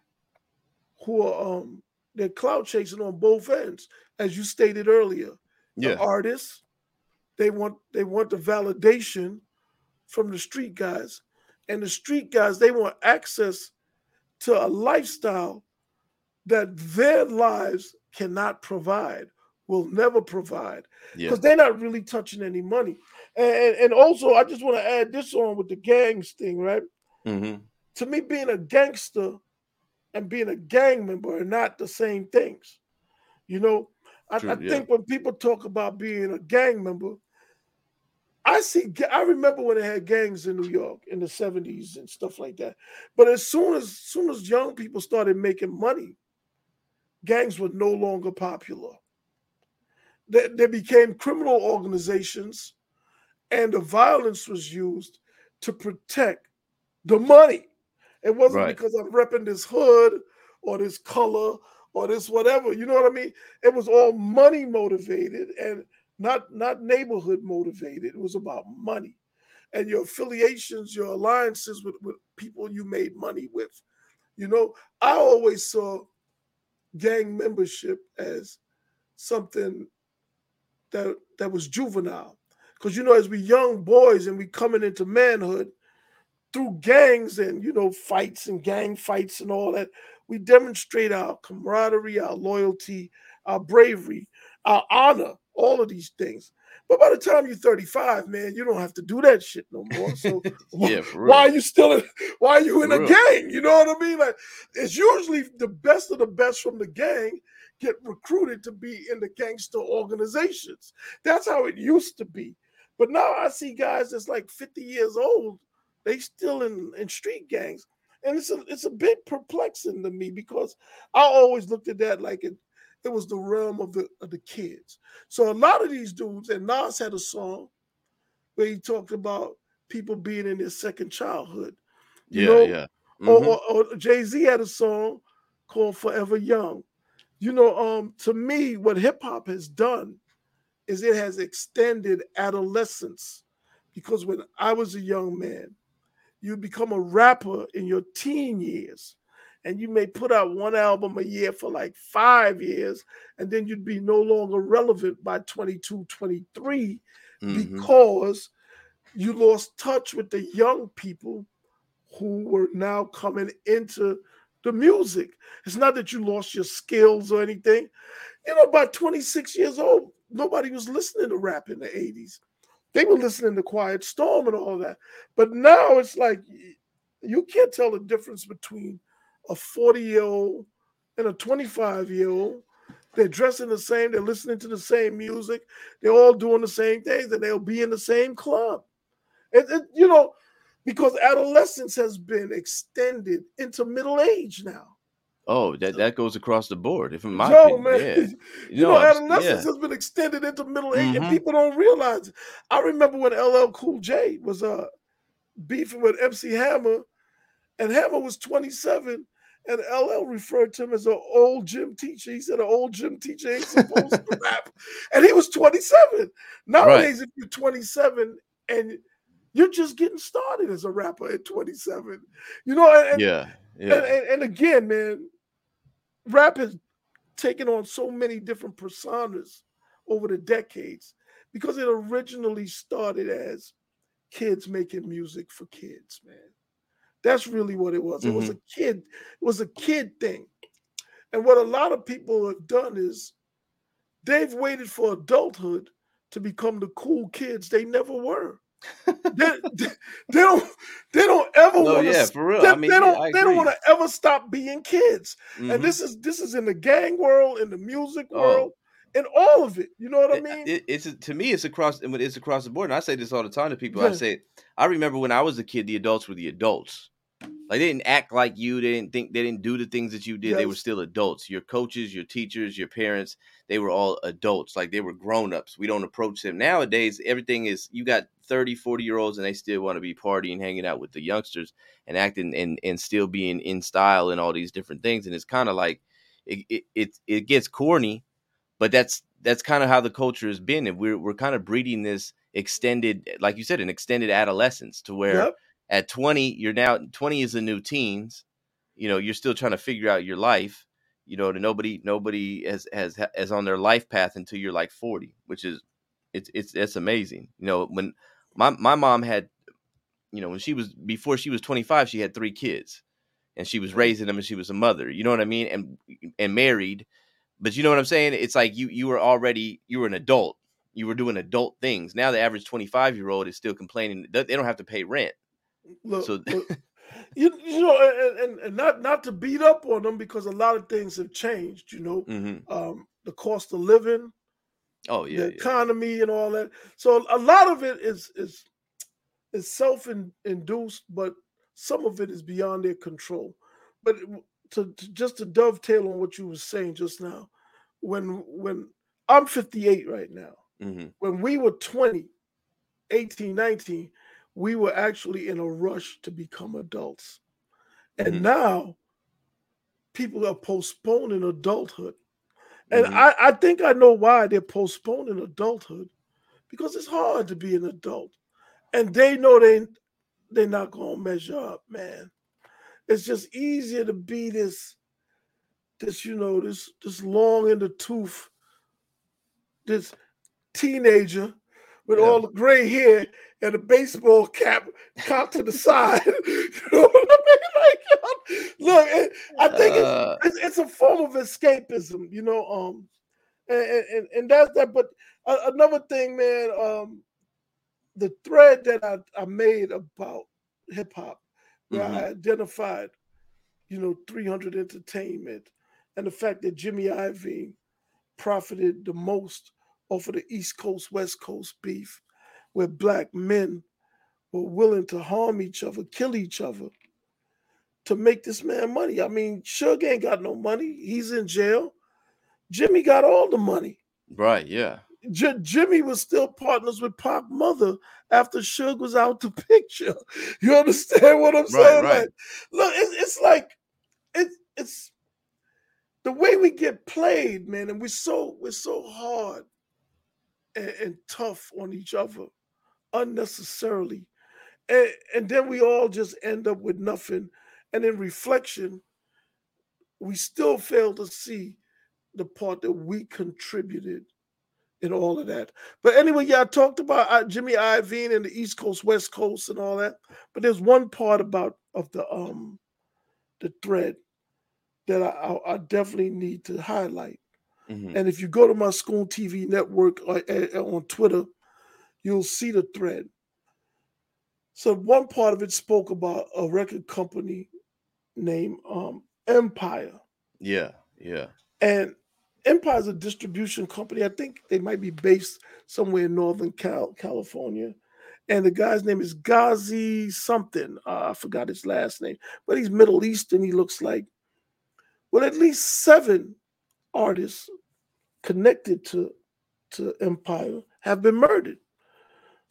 who are um they're clout chasing on both ends, as you stated earlier. The Yeah. artists, they want they want the validation from the street guys, and the street guys they want access to a lifestyle that their lives cannot provide, will never provide, Yeah. because they're not really touching any money. And, and and also, I just want to add this on with the gangs thing, right? Mm-hmm. To me, being a gangster and being a gang member are not the same things. You know, I, True, I yeah. think when people talk about being a gang member, I see. I remember when they had gangs in New York in the seventies and stuff like that. But as soon as soon as young people started making money, gangs were no longer popular. They, they became criminal organizations, and the violence was used to protect the money. It wasn't Right. because I'm repping this hood or this color or this whatever. You know what I mean? It was all money motivated and not not neighborhood motivated. It was about money and your affiliations, your alliances with, with people you made money with. You know, I always saw gang membership as something that that was juvenile. Because you know, as we young boys and we coming into manhood through gangs and you know fights and gang fights and all that, we demonstrate our camaraderie, our loyalty, our bravery, our honor, all of these things. But by the time you're 35, man, you don't have to do that shit no more. So Yeah, for real. why are you still in, why are you in For a real. gang? You know what I mean? Like it's usually the best of the best from the gang get recruited to be in the gangster organizations. That's how it used to be. But now I see guys that's like 50 years old, they still in, in street gangs. And it's a it's a bit perplexing to me because I always looked at that like it, it was the realm of the of the kids. So a lot of these dudes, and Nas had a song where he talked about people being in their second childhood. You yeah, know, yeah. or, Mhm. or, or Jay Z had a song called Forever Young. You know, um, to me, what hip hop has done is it has extended adolescence. Because when I was a young man, you become a rapper in your teen years, and you may put out one album a year for like five years, and then you'd be no longer relevant by 22, 23 Mhm. because you lost touch with the young people who were now coming into the music. It's not that you lost your skills or anything. You know, by 26 years old, nobody was listening to rap in the 80s. They were listening to Quiet Storm and all that. But now it's like you can't tell the difference between a 40 year old and a 25 year old. They're dressing the same, they're listening to the same music, they're all doing the same things, and they'll be in the same club. It- you know, because adolescence has been extended into middle age now. Oh, that, that goes across the board. If in my Yo, opinion, man, yeah. you, know, adolescence yeah. has been extended into middle age, mm-hmm. and people don't realize. It. I remember when LL Cool J was uh beefing with MC Hammer, and Hammer was 27, and LL referred to him as an old gym teacher. He said an old gym teacher ain't supposed to rap, and he was 27. Nowadays, right. if you're 27 and you're just getting started as a rapper at 27, you know, and, yeah, yeah. And, and, and again, man, rap has taken on so many different personas over the decades because it originally started as kids making music for kids, man. That's really what it was. Mm-hmm. It was mm-hmm. a kid, it was a kid thing. And what a lot of people have done is they've waited for adulthood to become the cool kids they never were they, they, don't they don't ever no, want to yeah, for real. They, I mean, they don't yeah, they don't want to ever stop being kids. Mm-hmm. And this is this is in the gang world, in the music oh. world, in all of it. You know what I mean? It, it's to me, it's across it's across the board. And I say this all the time to people. Yeah. I say, I remember when I was a kid, the adults were the adults. Like they didn't act like you. They didn't think they didn't do the things that you did. Yes. They were still adults. Your coaches, your teachers, your parents, they were all adults. Like they were grown-ups. We don't approach them. Nowadays, everything is you got 30, 40 year olds and they still want to be partying, hanging out with the youngsters and acting and, and still being in style and all these different things. And it's kind of like it, it, it, it gets corny, but that's that's kind of how the culture has been. And we're we're kind of breeding this extended, like you said, an extended adolescence to where yep at 20 you're now 20 is the new teens you know you're still trying to figure out your life you know nobody nobody has has has on their life path until you're like 40 which is it's it's it's amazing you know when my my mom had you know when she was before she was 25 she had three kids. And she was raising them and she was a mother you know what i mean? And and married. But you know what i'm saying? It's like you you were already you were an adult. You were doing adult things. Now the average 25 year old is still complaining they don't have to pay rent. Look, so, look, you, you know, and, and, not not to beat up on them because a lot of things have changed. You know, mm-hmm. um, the cost of living, oh yeah, the economy, yeah. and all that. So a lot of it is is is self induced, but some of it is beyond their control. But to, to just to dovetail on what you were saying just now, when when I'm 58 right now, mm-hmm. when we were 20, 18, 19, we were actually in a rush to become adults. And mm-hmm. now people are postponing adulthood. And mm-hmm. I, I think I know why they're postponing adulthood because it's hard to be an adult. And they know they they're not gonna measure up, man. It's just easier to be this, this, you know, this this long in the tooth, this teenager with yeah. all the gray hair and a baseball cap cocked to the side. you know what I look, it, I think uh, it's, it's, a form of escapism, you know. Um, and and, and that's that. But uh, another thing, man, um, the thread that I, I made about hip hop, where mm-hmm. I identified, you know, 300 Entertainment, and the fact that Jimmy Iovine profited the most off of the East Coast West Coast beef where black men were willing to harm each other, kill each other to make this man money. I mean, Suge ain't got no money. He's in jail. Jimmy got all the money. Right, yeah. J- Jimmy was still partners with Pac Mother after Suge was out the picture. You understand what I'm right, saying? Right. Like, look, it's, it's like it, it's the way we get played, man, and we're so we're so hard and, and tough on each other unnecessarily. And, and then we all just end up with nothing. And in reflection, we still fail to see the part that we contributed in all of that. But anyway, yeah, I talked about uh, Jimmy Iovine and the East Coast, West Coast, and all that. But there's one part about of the um the thread that I, I, definitely need to highlight. Mm-hmm. And if you go to my Scoon TV network uh, uh, on Twitter, you'll see the thread. So one part of it spoke about a record company named um, Empire. Yeah, yeah. And Empire is a distribution company. I think they might be based somewhere in Northern Cal- California. And the guy's name is Ghazi something. Uh, I forgot his last name, but he's Middle Eastern. He looks like Well, at least seven artists connected to to Empire have been murdered.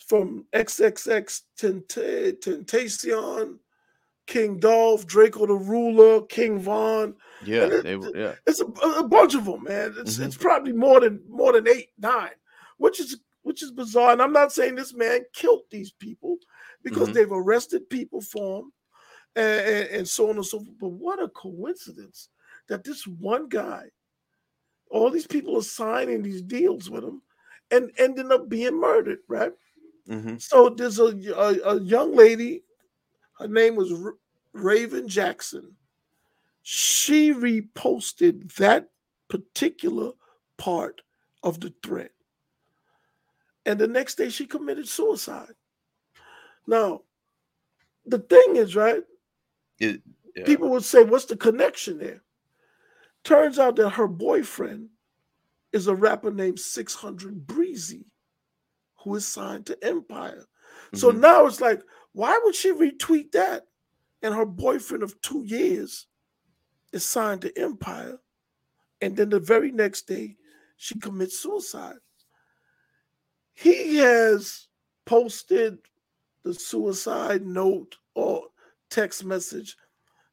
From XXX Tentacion, King Dolph, Drakeo the Ruler, King Von. Yeah, it, they, yeah. It's a, a, bunch of them, man. It's mm-hmm. it's probably more than more than eight, nine, which is which is bizarre. And I'm not saying this man killed these people because mm-hmm. they've arrested people for him and, and, and so on and so forth. But what a coincidence that this one guy, all these people are signing these deals with him and ending up being murdered, right? Mm-hmm. So there's a, a, a, young lady, her name was R- Raven Jackson. She reposted that particular part of the threat. And the next day she committed suicide. Now, the thing is, right? It, yeah. People would say, What's the connection there? Turns out that her boyfriend is a rapper named 600 Breezy, who is signed to Empire. Mm-hmm. So now it's like, why would she retweet that? And her boyfriend of two years is signed to Empire. And then the very next day, she commits suicide. He has posted the suicide note or text message,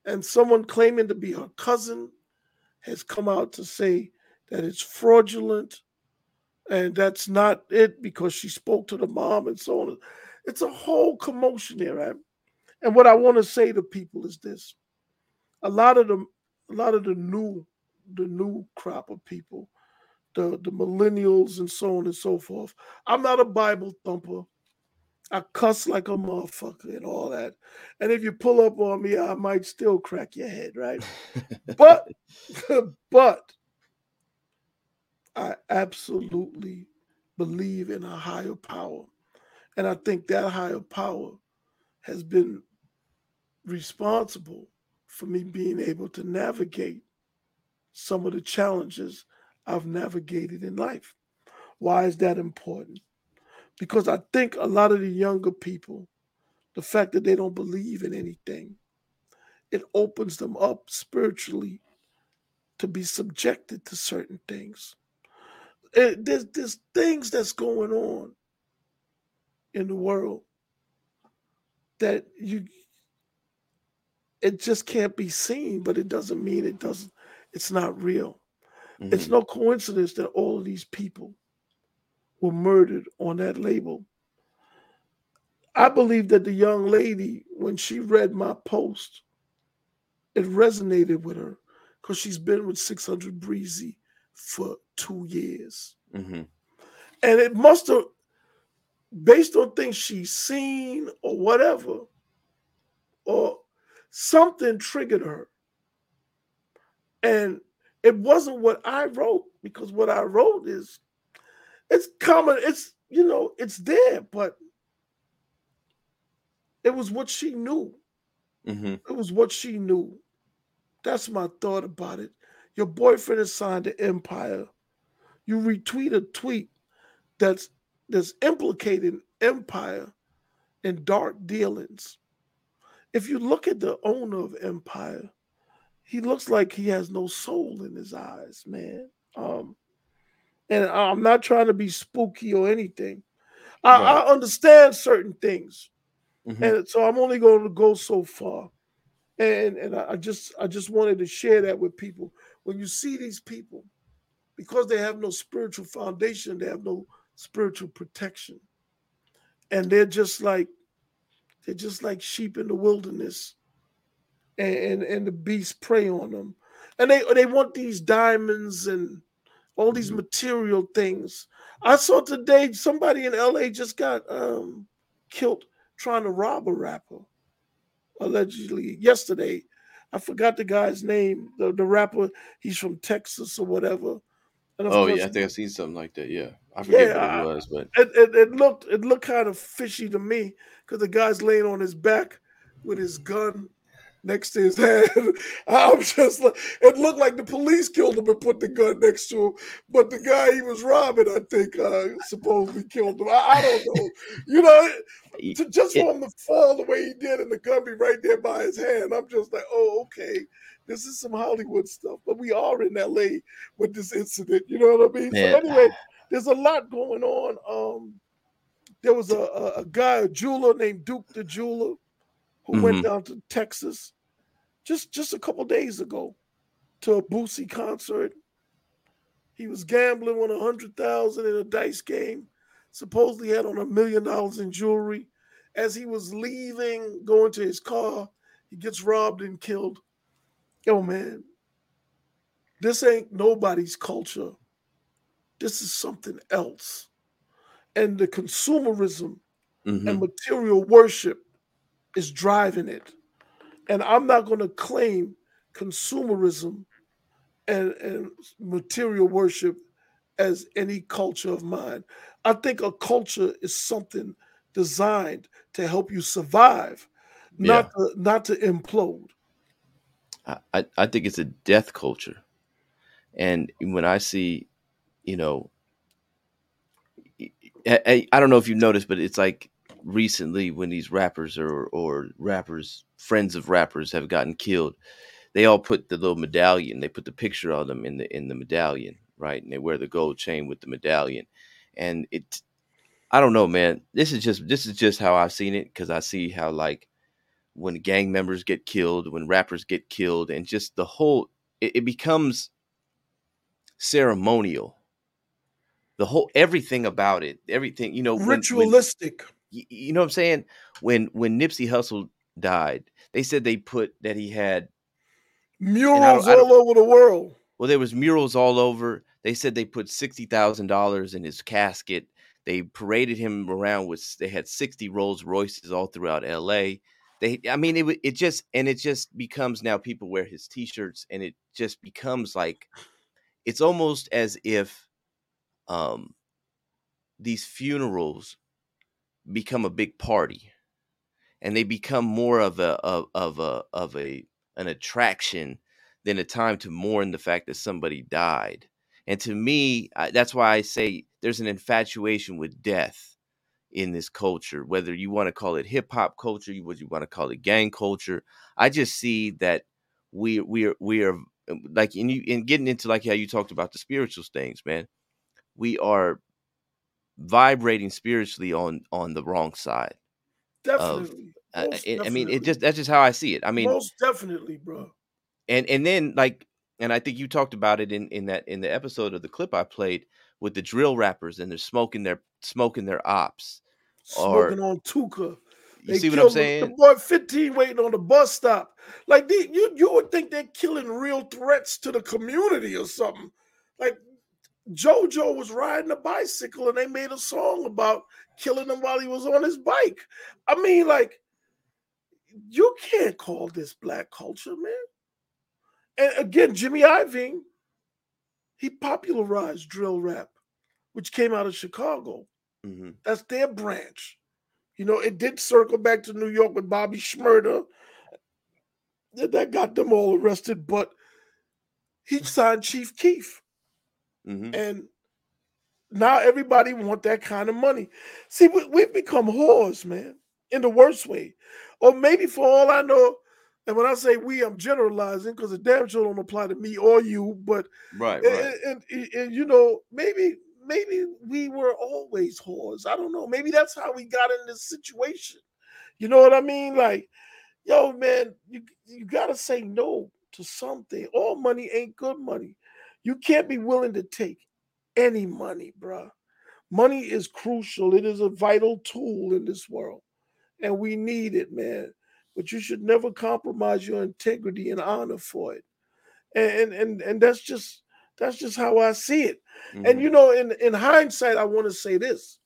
and someone claiming to be her cousin has come out to say that it's fraudulent and that's not it because she spoke to the mom and so on. It's a whole commotion there, right? And what I want to say to people is this: a lot of the, a lot of the new, the new crop of people, the the millennials and so on and so forth. I'm not a Bible thumper. I cuss like a motherfucker and all that. And if you pull up on me, I might still crack your head, right? but but I absolutely believe in a higher power. And I think that higher power has been responsible for me being able to navigate some of the challenges I've navigated in life. Why is that important? Because I think a lot of the younger people, the fact that they don't believe in anything, it opens them up spiritually to be subjected to certain things. There's, there's things that's going on in the world that you it just can't be seen but it doesn't mean it doesn't it's not real mm-hmm. it's no coincidence that all of these people were murdered on that label. I believe that the young lady, when she read my post, it resonated with her because she's been with 600 Breezy for two years. Mm-hmm. And it must have, based on things she's seen or whatever, or something triggered her. And it wasn't what I wrote because what I wrote is it's common. It's you know, it's there, but it was what she knew. Mm-hmm. It was what she knew. That's my thought about it. Your boyfriend is signed to Empire. You retweet a tweet that's that's implicating Empire in dark dealings. If you look at the owner of Empire, he looks like he has no soul in his eyes, man. Um, and I'm not trying to be spooky or anything. I, right. I understand certain things, mm-hmm. and so I'm only going to go so far. And and I just I just wanted to share that with people. When you see these people, because they have no spiritual foundation, they have no spiritual protection, and they're just like they're just like sheep in the wilderness, and and, and the beasts prey on them, and they they want these diamonds and all these mm-hmm. material things. I saw today somebody in LA just got um, killed trying to rob a rapper, allegedly yesterday. I forgot the guy's name. The, the rapper, he's from Texas or whatever. Oh yeah, I think I've seen something like that. Yeah, I forget yeah, what it was, but it, it, it looked it looked kind of fishy to me because the guy's laying on his back with his gun next to his head. I'm just like, it looked like the police killed him and put the gun next to him. But the guy he was robbing, I think, uh, supposedly killed him. I, I don't know. You know, to, just for him to fall the way he did and the gun be right there by his hand, I'm just like, oh, okay. This is some Hollywood stuff, but we are in LA with this incident. You know what I mean? Man. So anyway, there's a lot going on. Um, there was a, a, a guy, a jeweler named Duke the Jeweler, who mm-hmm. went down to Texas just just a couple days ago to a Boosie concert. He was gambling, won a hundred thousand in a dice game. Supposedly had on a million dollars in jewelry. As he was leaving, going to his car, he gets robbed and killed. Yo, man, this ain't nobody's culture. This is something else. And the consumerism mm-hmm. and material worship is driving it. And I'm not going to claim consumerism and, and material worship as any culture of mine. I think a culture is something designed to help you survive, not yeah. to, not to implode. I, I think it's a death culture. And when I see, you know, I, I don't know if you've noticed, but it's like recently when these rappers or or rappers friends of rappers have gotten killed, they all put the little medallion. They put the picture of them in the in the medallion, right? And they wear the gold chain with the medallion. And it, I don't know, man. This is just this is just how I've seen it because I see how like when gang members get killed, when rappers get killed, and just the whole it, it becomes ceremonial. The whole everything about it, everything you know, ritualistic. When, you know what I'm saying? When when Nipsey Hussle died, they said they put that he had murals all over the world. Well, there was murals all over. They said they put sixty thousand dollars in his casket. They paraded him around with. They had sixty Rolls Royces all throughout L.A. They, I mean, it it just and it just becomes now people wear his T-shirts, and it just becomes like it's almost as if um these funerals become a big party and they become more of a of, of a of a an attraction than a time to mourn the fact that somebody died. And to me I, that's why i say there's an infatuation with death in this culture whether you want to call it hip hop culture what you want to call it gang culture i just see that we we are we are um, like in you in getting into like how you talked about the spiritual things man we are vibrating spiritually on on the wrong side definitely. Of, uh, it, I mean, it just that's just how I see it. I mean, most definitely, bro. And and then like, and I think you talked about it in in that in the episode of the clip I played with the drill rappers and they're smoking their smoking their ops, smoking or, on Tooka. They you see what I'm saying? The boy 15 waiting on the bus stop. Like they, you, you would think they're killing real threats to the community or something. Like JoJo was riding a bicycle and they made a song about killing him while he was on his bike. I mean, like, you can't call this black culture, man. And again, Jimmy Iovine, he popularized drill rap, which came out of Chicago. Mm-hmm. That's their branch. You know, it did circle back to New York with Bobby Shmurda. That got them all arrested, but he signed Chief Keef. Mm-hmm. And now everybody want that kind of money. See, we, have become whores, man, in the worst way. Or maybe for all I know, and when I say we, I'm generalizing because the damn sure don't apply to me or you. But right, right. And, and, and, you know, maybe maybe we were always whores. I don't know. Maybe that's how we got in this situation. You know what I mean? Like, yo, man, you you gotta say no to something. All money ain't good money. You can't be willing to take any money, bruh. Money is crucial. It is a vital tool in this world, and we need it, man. But you should never compromise your integrity and honor for it. And and and that's just that's just how I see it. Mm-hmm. And you know, in in hindsight, I want to say this: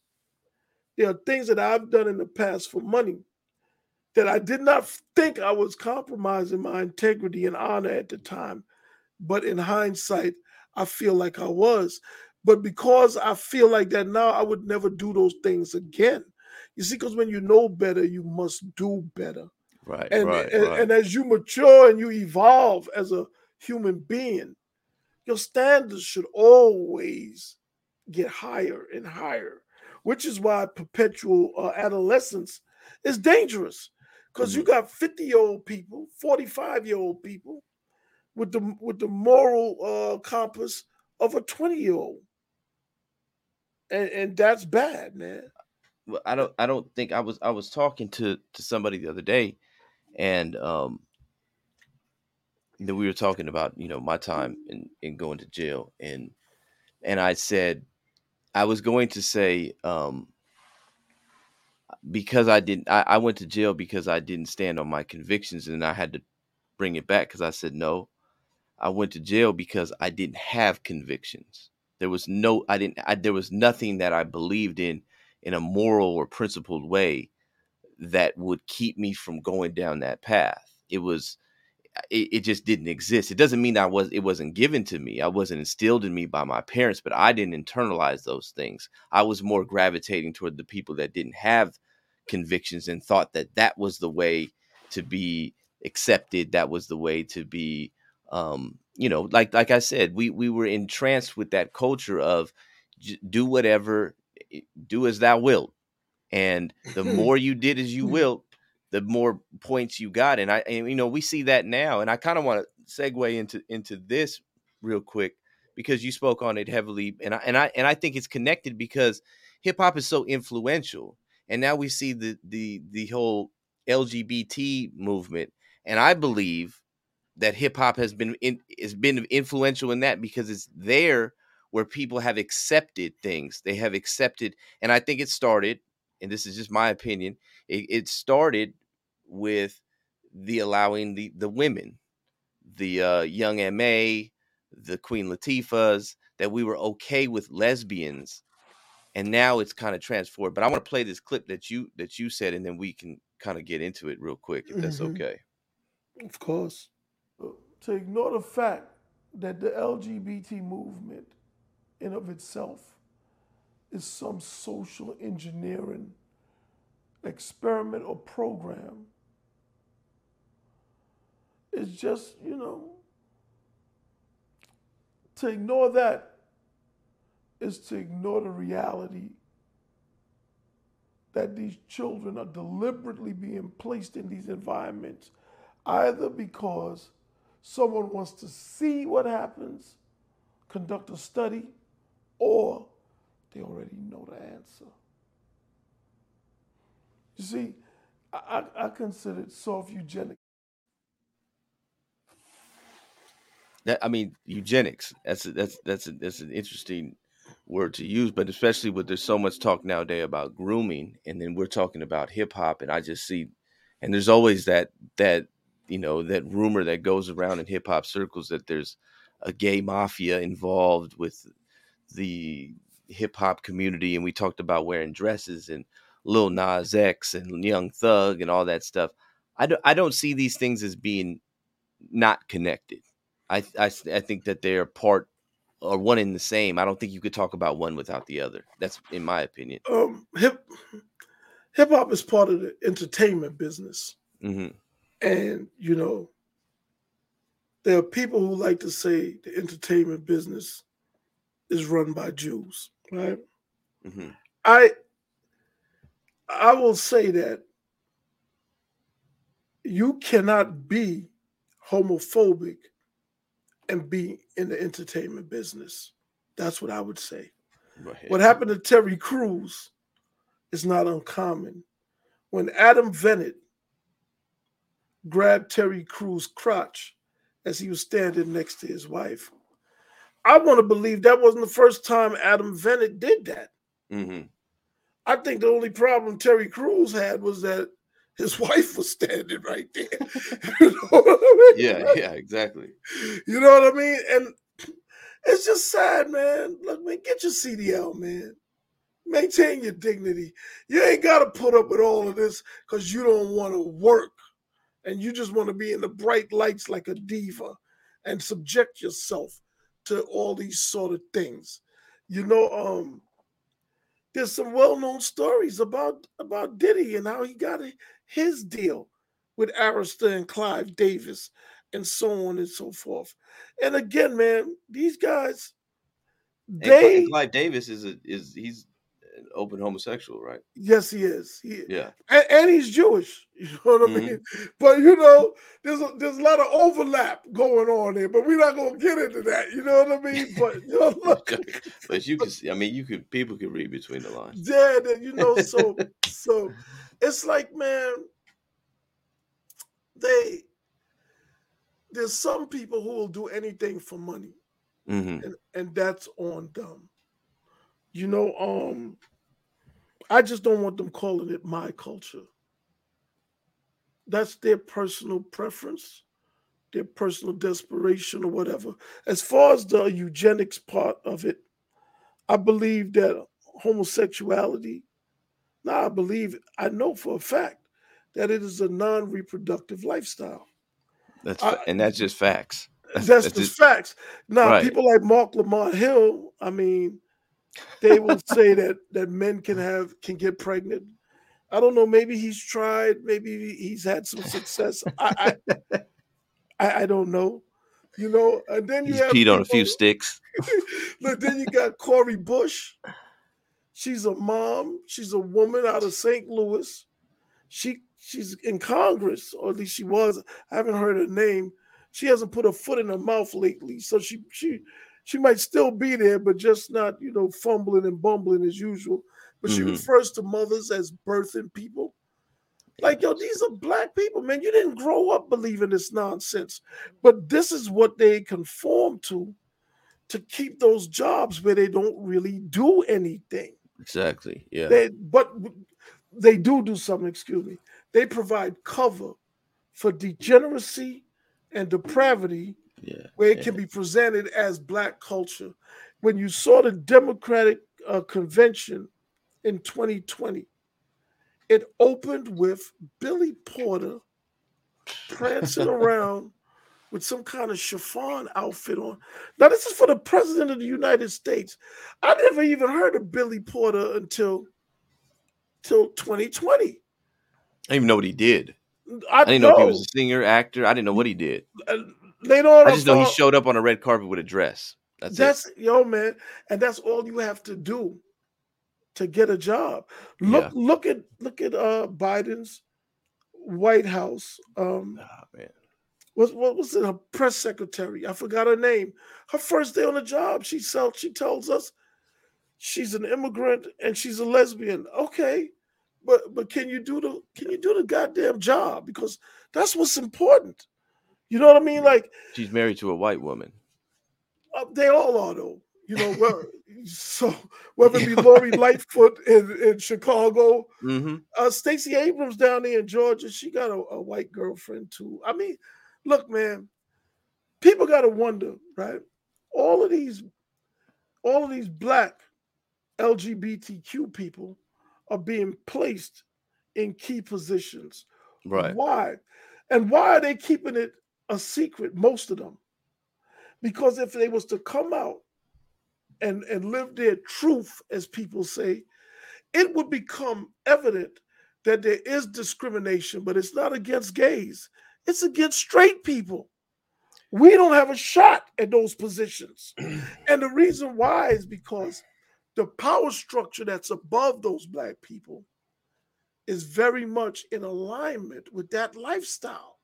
there are things that I've done in the past for money that I did not think I was compromising my integrity and honor at the time, but in hindsight, I feel like I was. But because I feel like that now, I would never do those things again. You see, because when you know better, you must do better. Right. And, right, and, right. and as you mature and you evolve as a human being, your standards should always get higher and higher, which is why perpetual uh, adolescence is dangerous because mm-hmm. you got 50 year old people, 45 year old people with the with the moral uh, compass of a 20 year old. And and that's bad, man. Well, I don't I don't think I was I was talking to to somebody the other day and um that we were talking about, you know, my time in, in going to jail and and I said I was going to say um because I didn't I, I went to jail because I didn't stand on my convictions and I had to bring it back because I said no. I went to jail because I didn't have convictions. There was no I didn't I, there was nothing that I believed in in a moral or principled way that would keep me from going down that path. It was it, it, just didn't exist. It doesn't mean I was it wasn't given to me. I wasn't instilled in me by my parents, but I didn't internalize those things. I was more gravitating toward the people that didn't have convictions and thought that that was the way to be accepted. That was the way to be um, you know, like like I said, we we were entranced with that culture of do whatever, do as thou wilt, and the more you did as you wilt, the more points you got. And I, and, you know, we see that now. And I kind of want to segue into into this real quick because you spoke on it heavily, and I and I and I think it's connected because hip hop is so influential, and now we see the the the whole LGBT movement, and I believe that hip hop has been in, has been influential in that because it's there where people have accepted things. They have accepted, and I think it started, and this is just my opinion. It, it started with the allowing the the women, the uh, Young M.A, the Queen Latifahs, that we were okay with lesbians, and now it's kind of transformed. But I want to play this clip that you that you said, and then we can kind of get into it real quick, if that's mm-hmm. okay. Of course. To ignore the fact that the LGBT movement, in of itself, is some social engineering experiment or program it's just, you know, to ignore that is to ignore the reality that these children are deliberately being placed in these environments, either because someone wants to see what happens, conduct a study, or they already know the answer. You see, I, I, consider it soft eugenics. That I mean eugenics. That's a, that's that's a, that's an interesting word to use, but especially with there's so much talk nowadays about grooming, and then we're talking about hip hop, and I just see, and there's always that that you know that rumor that goes around in hip hop circles that there's a gay mafia involved with the hip hop community, and we talked about wearing dresses and Lil Nas X and Young Thug and all that stuff. I don't I don't see these things as being not connected. I, I, I think that they're part or one in the same. I don't think you could talk about one without the other. That's in my opinion. Um, hip hip hop is part of the entertainment business, mm-hmm. and you know there are people who like to say the entertainment business is run by Jews, right? Mm-hmm. I I will say that you cannot be homophobic and be in the entertainment business. That's what I would say. What happened to Terry Crews is not uncommon. When Adam Venit grabbed Terry Crews' crotch as he was standing next to his wife, I want to believe that wasn't the first time Adam Venit did that. Mm-hmm. I think the only problem Terry Crews had was that his wife was standing right there. you know I mean? Yeah, yeah, exactly. You know what I mean? And it's just sad, man. Look, man, get your CDL, man. Maintain your dignity. You ain't got to put up with all of this because you don't want to work and you just want to be in the bright lights like a diva and subject yourself to all these sort of things. You know, um, there's some well-known stories about about Diddy and how he got his deal with Arista and Clive Davis and so on and so forth. And again, man, these guys, they and Clive Davis is a, is he's open homosexual, right? Yes, he is. He, yeah, and, and, he's Jewish. You know what I mm-hmm. mean? But you know, there's a, there's a lot of overlap going on there. But we're not gonna get into that. You know what I mean? But you know, look, but you can. see. I mean, you could. People can read between the lines. Yeah, you know. So so it's like, man, they there's some people who will do anything for money, mm-hmm. and and that's on them. You know, um, I just don't want them calling it my culture. That's their personal preference, their personal desperation, or whatever. As far as the eugenics part of it, I believe that homosexuality, now I believe, I know for a fact that it is a non reproductive lifestyle. That's I, and that's just facts. That's, that's just, just facts. Now, right. people like Marc Lamont Hill, I mean, they will say that that men can have can get pregnant. I don't know. Maybe he's tried. Maybe he's had some success. I, I, I, I don't know. You know, and then you he's have peed people, on a few sticks. but then you got Cori Bush. She's a mom. She's a woman out of St. Louis. She she's in Congress, or at least she was. I haven't heard her name. She hasn't put a foot in her mouth lately, so she she she might still be there, but just not, you know, fumbling and bumbling as usual. But she mm-hmm. refers to mothers as birthing people. Like, yo, these are black people, man. You didn't grow up believing this nonsense. But this is what they conform to to keep those jobs where they don't really do anything. Exactly. Yeah. They, but they do do something, excuse me. They provide cover for degeneracy and depravity yeah, where it yeah. can be presented as black culture. When you saw the Democratic uh, convention in 2020, it opened with Billy Porter prancing around with some kind of chiffon outfit on. Now, this is for the president of the United States. I never even heard of Billy Porter until till 2020. I didn't even know what he did. I, I didn't know. know. if he was a singer, actor. I didn't know what he did. On, I just know he showed up on a red carpet with a dress. That's, that's it. yo man, and that's all you have to do to get a job. Look, yeah. look at look at uh Biden's White House. Um, oh, man. What, what was it? Her press secretary. I forgot her name. Her first day on the job, she sells, she tells us she's an immigrant and she's a lesbian. Okay, but but can you do the can you do the goddamn job? Because that's what's important. You know what I mean? Like she's married to a white woman. Uh, they all are though. You know, so whether it be Lori Lightfoot in, in Chicago, mm-hmm. uh, Stacey Abrams down there in Georgia, she got a, a white girlfriend too. I mean, look, man, people got to wonder, right? All of these, all of these black LGBTQ people are being placed in key positions. Right. Why? And why are they keeping it a secret, most of them. Because if they was to come out and, and live their truth, as people say, it would become evident that there is discrimination, but it's not against gays, it's against straight people. We don't have a shot at those positions. and the reason why is because the power structure that's above those black people is very much in alignment with that lifestyle.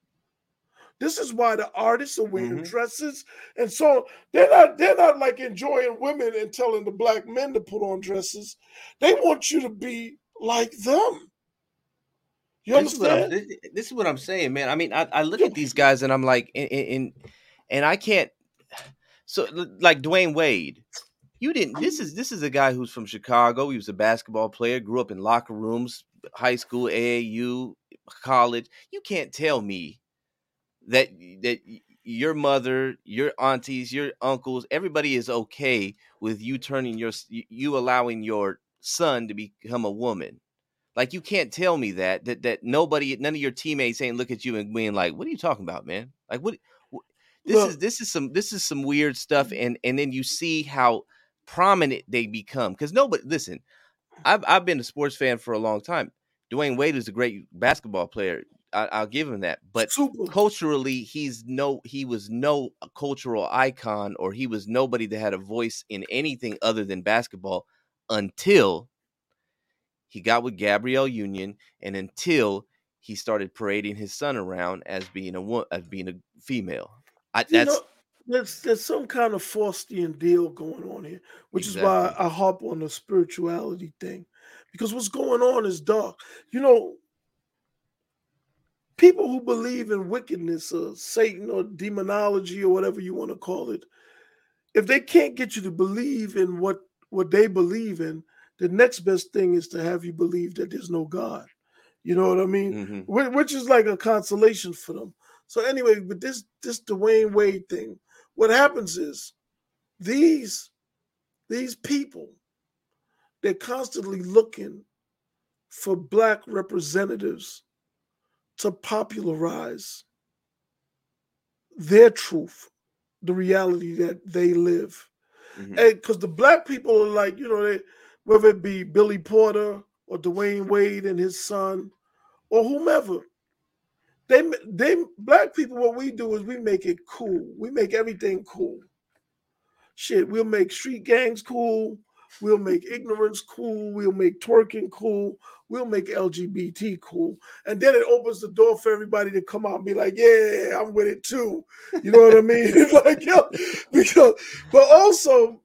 This is why the artists are wearing mm-hmm. dresses, and so they're not they're not like enjoying women and telling the black men to put on dresses. They want you to be like them. You this understand? Is this, this, is what I'm saying, man. I mean, I, I look at these guys and I'm like, in, in, and I can't. So, like Dwyane Wade, you didn't. This is this is a guy who's from Chicago. He was a basketball player. Grew up in locker rooms, high school, AAU, college. You can't tell me that that your mother, your aunties, your uncles, everybody is okay with you turning your you allowing your son to become a woman. Like you can't tell me that that that nobody, none of your teammates ain't look at you and being like, "What are you talking about, man?" Like what? what this well, is this is some this is some weird stuff, mm. and and then you see how prominent they become because nobody listen. I've I've been a sports fan for a long time. Dwyane Wade is a great basketball player. I, will give him that. But Super. culturally, he's no he was no uh, cultural icon or he was nobody that had a voice in anything other than basketball until he got with Gabrielle Union, and until he started parading his son around as being a as being a female. I, that's know, there's there's some kind of Faustian deal going on here, which exactly. is why I harp on the spirituality thing, because what's going on is dark. You know, people who believe in wickedness or Satan or demonology or whatever you want to call it, if they can't get you to believe in what what they believe in, the next best thing is to have you believe that there's no God. You know what I mean? Mm-hmm. Which is like a consolation for them. So anyway, but this this Dwyane Wade thing, what happens is these these people they're constantly looking for black representatives to popularize their truth, the reality that they live. Mm-hmm. And because the black people are like, you know, they, whether it be Billy Porter or Dwyane Wade and his son or whomever, they they black people, what we do is we make it cool. We make everything cool. Shit, we'll make street gangs cool. We'll make ignorance cool. We'll make twerking cool. We'll make LGBT cool. And then it opens the door for everybody to come out and be like, yeah, I'm with it too. You know what I mean? like, yeah, because, but also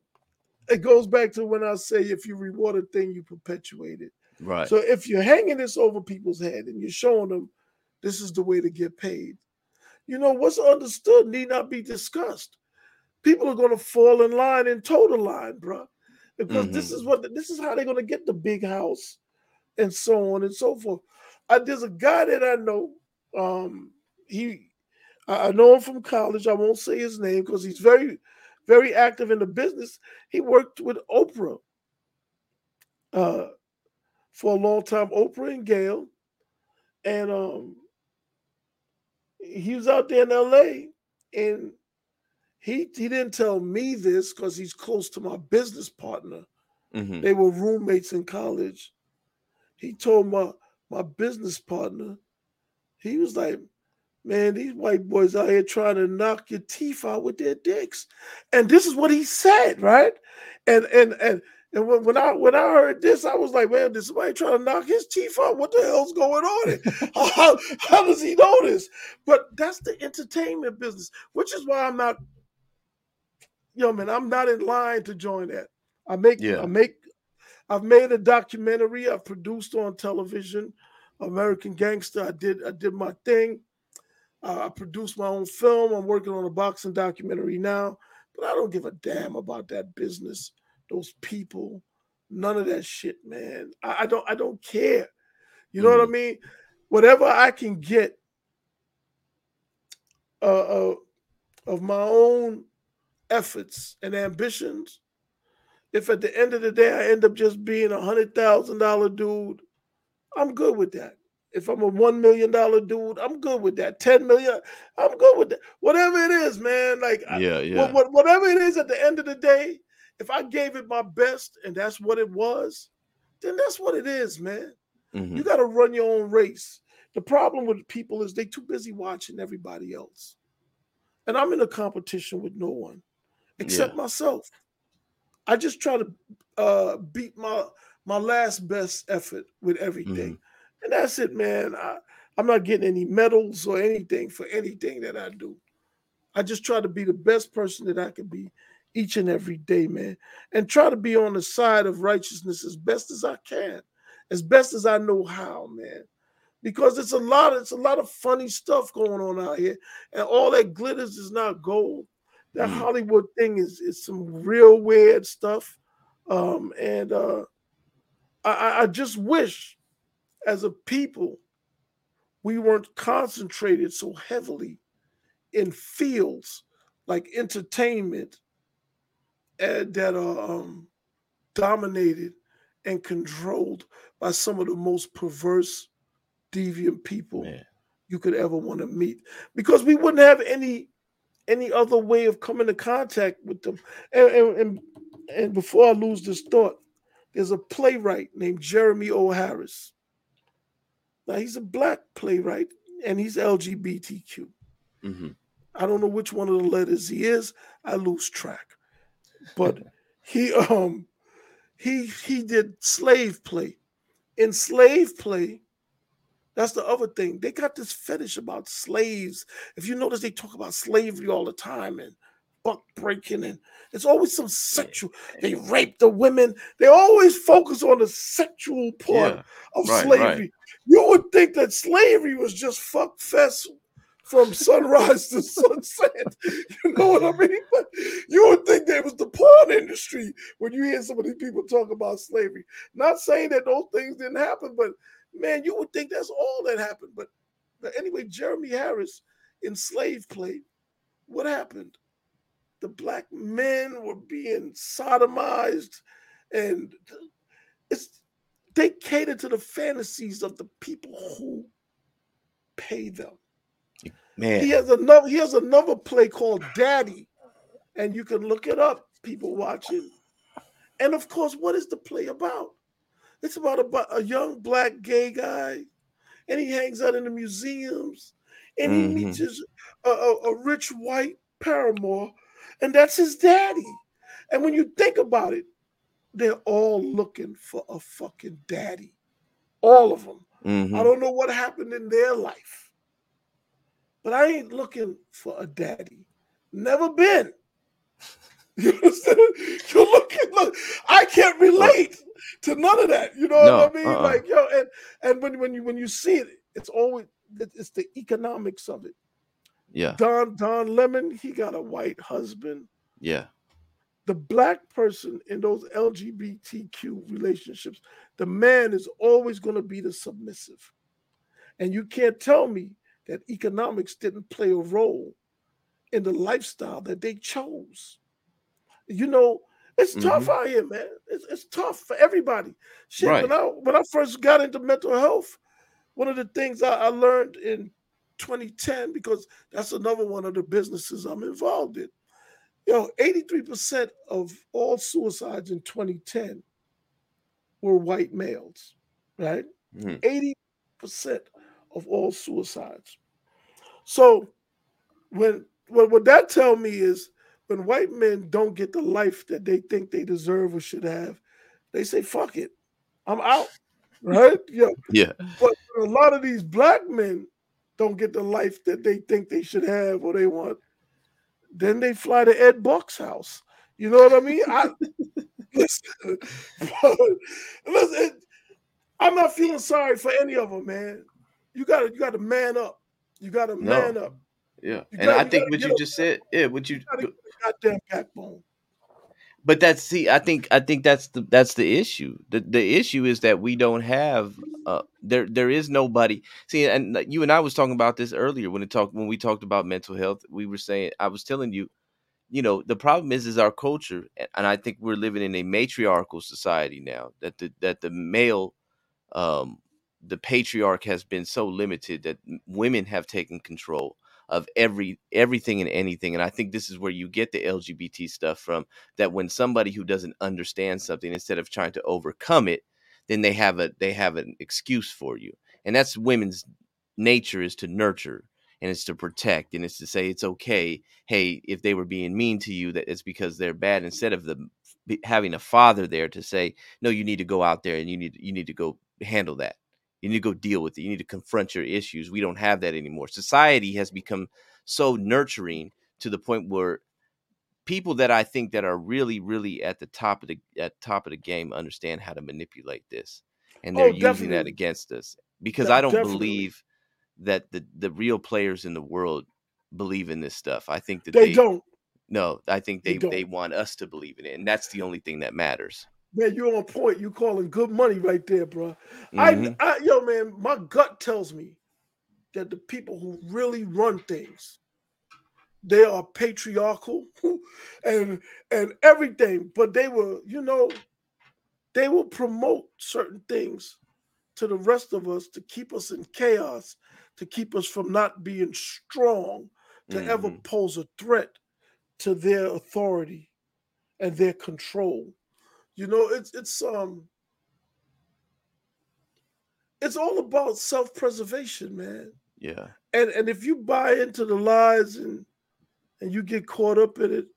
it goes back to when I say if you reward a thing, you perpetuate it. Right. So if you're hanging this over people's head and you're showing them this is the way to get paid, you know, what's understood need not be discussed. People are going to fall in line and toe the line, bro because mm-hmm. this is what this is how they're going to get the big house and so on and so forth. I, there's a guy that I know. Um, he, I know him from college. I won't say his name because he's very, very active in the business. He worked with Oprah uh, for a long time, Oprah and Gayle, and um, he was out there in L.A. and he he didn't tell me this because he's close to my business partner. Mm-hmm. They were roommates in college. He told my my business partner, he was like, "Man, these white boys out here trying to knock your teeth out with their dicks," and this is what he said, right? And and and and when, when I when I heard this, I was like, "Man, did somebody trying to knock his teeth out? What the hell's going on? how, how does he know this?" But that's the entertainment business, which is why I'm not yo man, I'm not in line to join that. I make yeah. I make I've made a documentary I've produced on television, American Gangster. I did I did my thing. Uh, I produced my own film. I'm working on a boxing documentary now, but I don't give a damn about that business, those people, none of that shit, man. I, I don't I don't care. You know mm. what I mm. mean? Whatever I can get uh, uh, of my own efforts and ambitions, if at the end of the day I end up just being a hundred thousand dollar dude, I'm good with that. If I'm a one million dollar dude, I'm good with that. Ten million, I'm good with that. Whatever it is, man. Like yeah, yeah. whatever it is at the end of the day, if I gave it my best and that's what it was, then that's what it is, man. Mm-hmm. You got to run your own race. The problem with people is they too busy watching everybody else. And I'm in a competition with no one except yeah. myself. I just try to uh, beat my my last best effort with everything, mm-hmm. and that's it, man. I, I'm not getting any medals or anything for anything that I do. I just try to be the best person that I can be each and every day, man, and try to be on the side of righteousness as best as I can, as best as I know how, man. Because it's a lot, it's a lot of funny stuff going on out here, and all that glitters is not gold that mm. Hollywood thing is is some real weird stuff. Um, and uh, I, I just wish, as a people, we weren't concentrated so heavily in fields like entertainment and that are um, dominated and controlled by some of the most perverse, deviant people Man. you could ever want to meet. Because we wouldn't have any any other way of coming in contact with them. And, and, and, and before I lose this thought, there's a playwright named Jeremy O. Harris. Now he's a black playwright and he's LGBTQ. Mm-hmm. I don't know which one of the letters he is. I lose track. But he um he he did slave play in slave play, that's the other thing. They got this fetish about slaves. If you notice, they talk about slavery all the time and buck breaking, and it's always some sexual. They rape the women. They always focus on the sexual part yeah. of right, slavery. Right. You would think that slavery was just fuck fest from sunrise to sunset. You know what I mean? But you would think there was the porn industry when you hear some of these people talk about slavery. Not saying that those things didn't happen, but man, you would think that's all that happened. But, but anyway, Jeremy Harris in slave play, what happened? The black men were being sodomized, and it's they cater to the fantasies of the people who pay them. Man. He has another he has another play called Daddy, and you can look it up, people watching. And of course, what is the play about? It's about a, a young black gay guy, and he hangs out in the museums, and mm-hmm. he meets his a, a, a rich white paramour, and that's his daddy. And when you think about it, they're all looking for a fucking daddy. All of them. Mm-hmm. I don't know what happened in their life, but I ain't looking for a daddy. Never been. You understand? You're looking. Look, I can't relate to none of that. You know no, what I mean? Uh-uh. Like yo, and and when when you when you see it, it's always it's the economics of it. Yeah. Don Don Lemon, he got a white husband. Yeah. The black person in those LGBTQ relationships, the man is always going to be the submissive. And you can't tell me that economics didn't play a role in the lifestyle that they chose. You know, it's mm-hmm. tough out here, man. It's, it's tough for everybody. Shit, right. when I when I first got into mental health, one of the things I, I learned in 2010 because that's another one of the businesses I'm involved in. You know, 83% of all suicides in 2010 were white males, right? Mm-hmm. 80% of all suicides. So when what, what that tell me is when white men don't get the life that they think they deserve or should have, they say, fuck it. I'm out. Right? Yeah. Yeah. But a lot of these black men don't get the life that they think they should have or they want. Then they fly to Ed Buck's house. You know what I mean? I listen, listen, I'm not feeling sorry for any of them, man. You gotta you gotta man up. You gotta man no. up. Yeah. You and gotta, I think what you just said, yeah, what you, you goddamn backbone. But that's see, I think I think that's the that's the issue. The the issue is that we don't have uh there there is nobody. See, and you and I was talking about this earlier when it talked when we talked about mental health. We were saying I was telling you, you know, the problem is is our culture, and I think we're living in a matriarchal society now. That the that the male, um, the patriarch has been so limited that women have taken control of every everything and anything and i think this is where you get the lgbt stuff from that when somebody who doesn't understand something instead of trying to overcome it then they have a they have an excuse for you and that's women's nature is to nurture and it's to protect and it's to say it's okay hey if they were being mean to you that it's because they're bad instead of the having a father there to say no you need to go out there and you need you need to go handle that you need to go deal with it. You need to confront your issues. We don't have that anymore. Society has become so nurturing to the point where people that I think that are really, really at the top of the at top of the game understand how to manipulate this, and they're oh, using that against us. Because I don't definitely. believe that the the real players in the world believe in this stuff. I think that they, they don't. No, I think they they, they want us to believe in it, and that's the only thing that matters. Man, you're on point. You calling good money right there, bro. Mm-hmm. I, I, yo, man, my gut tells me that the people who really run things, they are patriarchal and and everything, but they will, you know, they will promote certain things to the rest of us to keep us in chaos, to keep us from not being strong, to mm-hmm. ever pose a threat to their authority and their control. You know, it's it's um it's all about self-preservation, man. Yeah. And and if you buy into the lies and and you get caught up in it,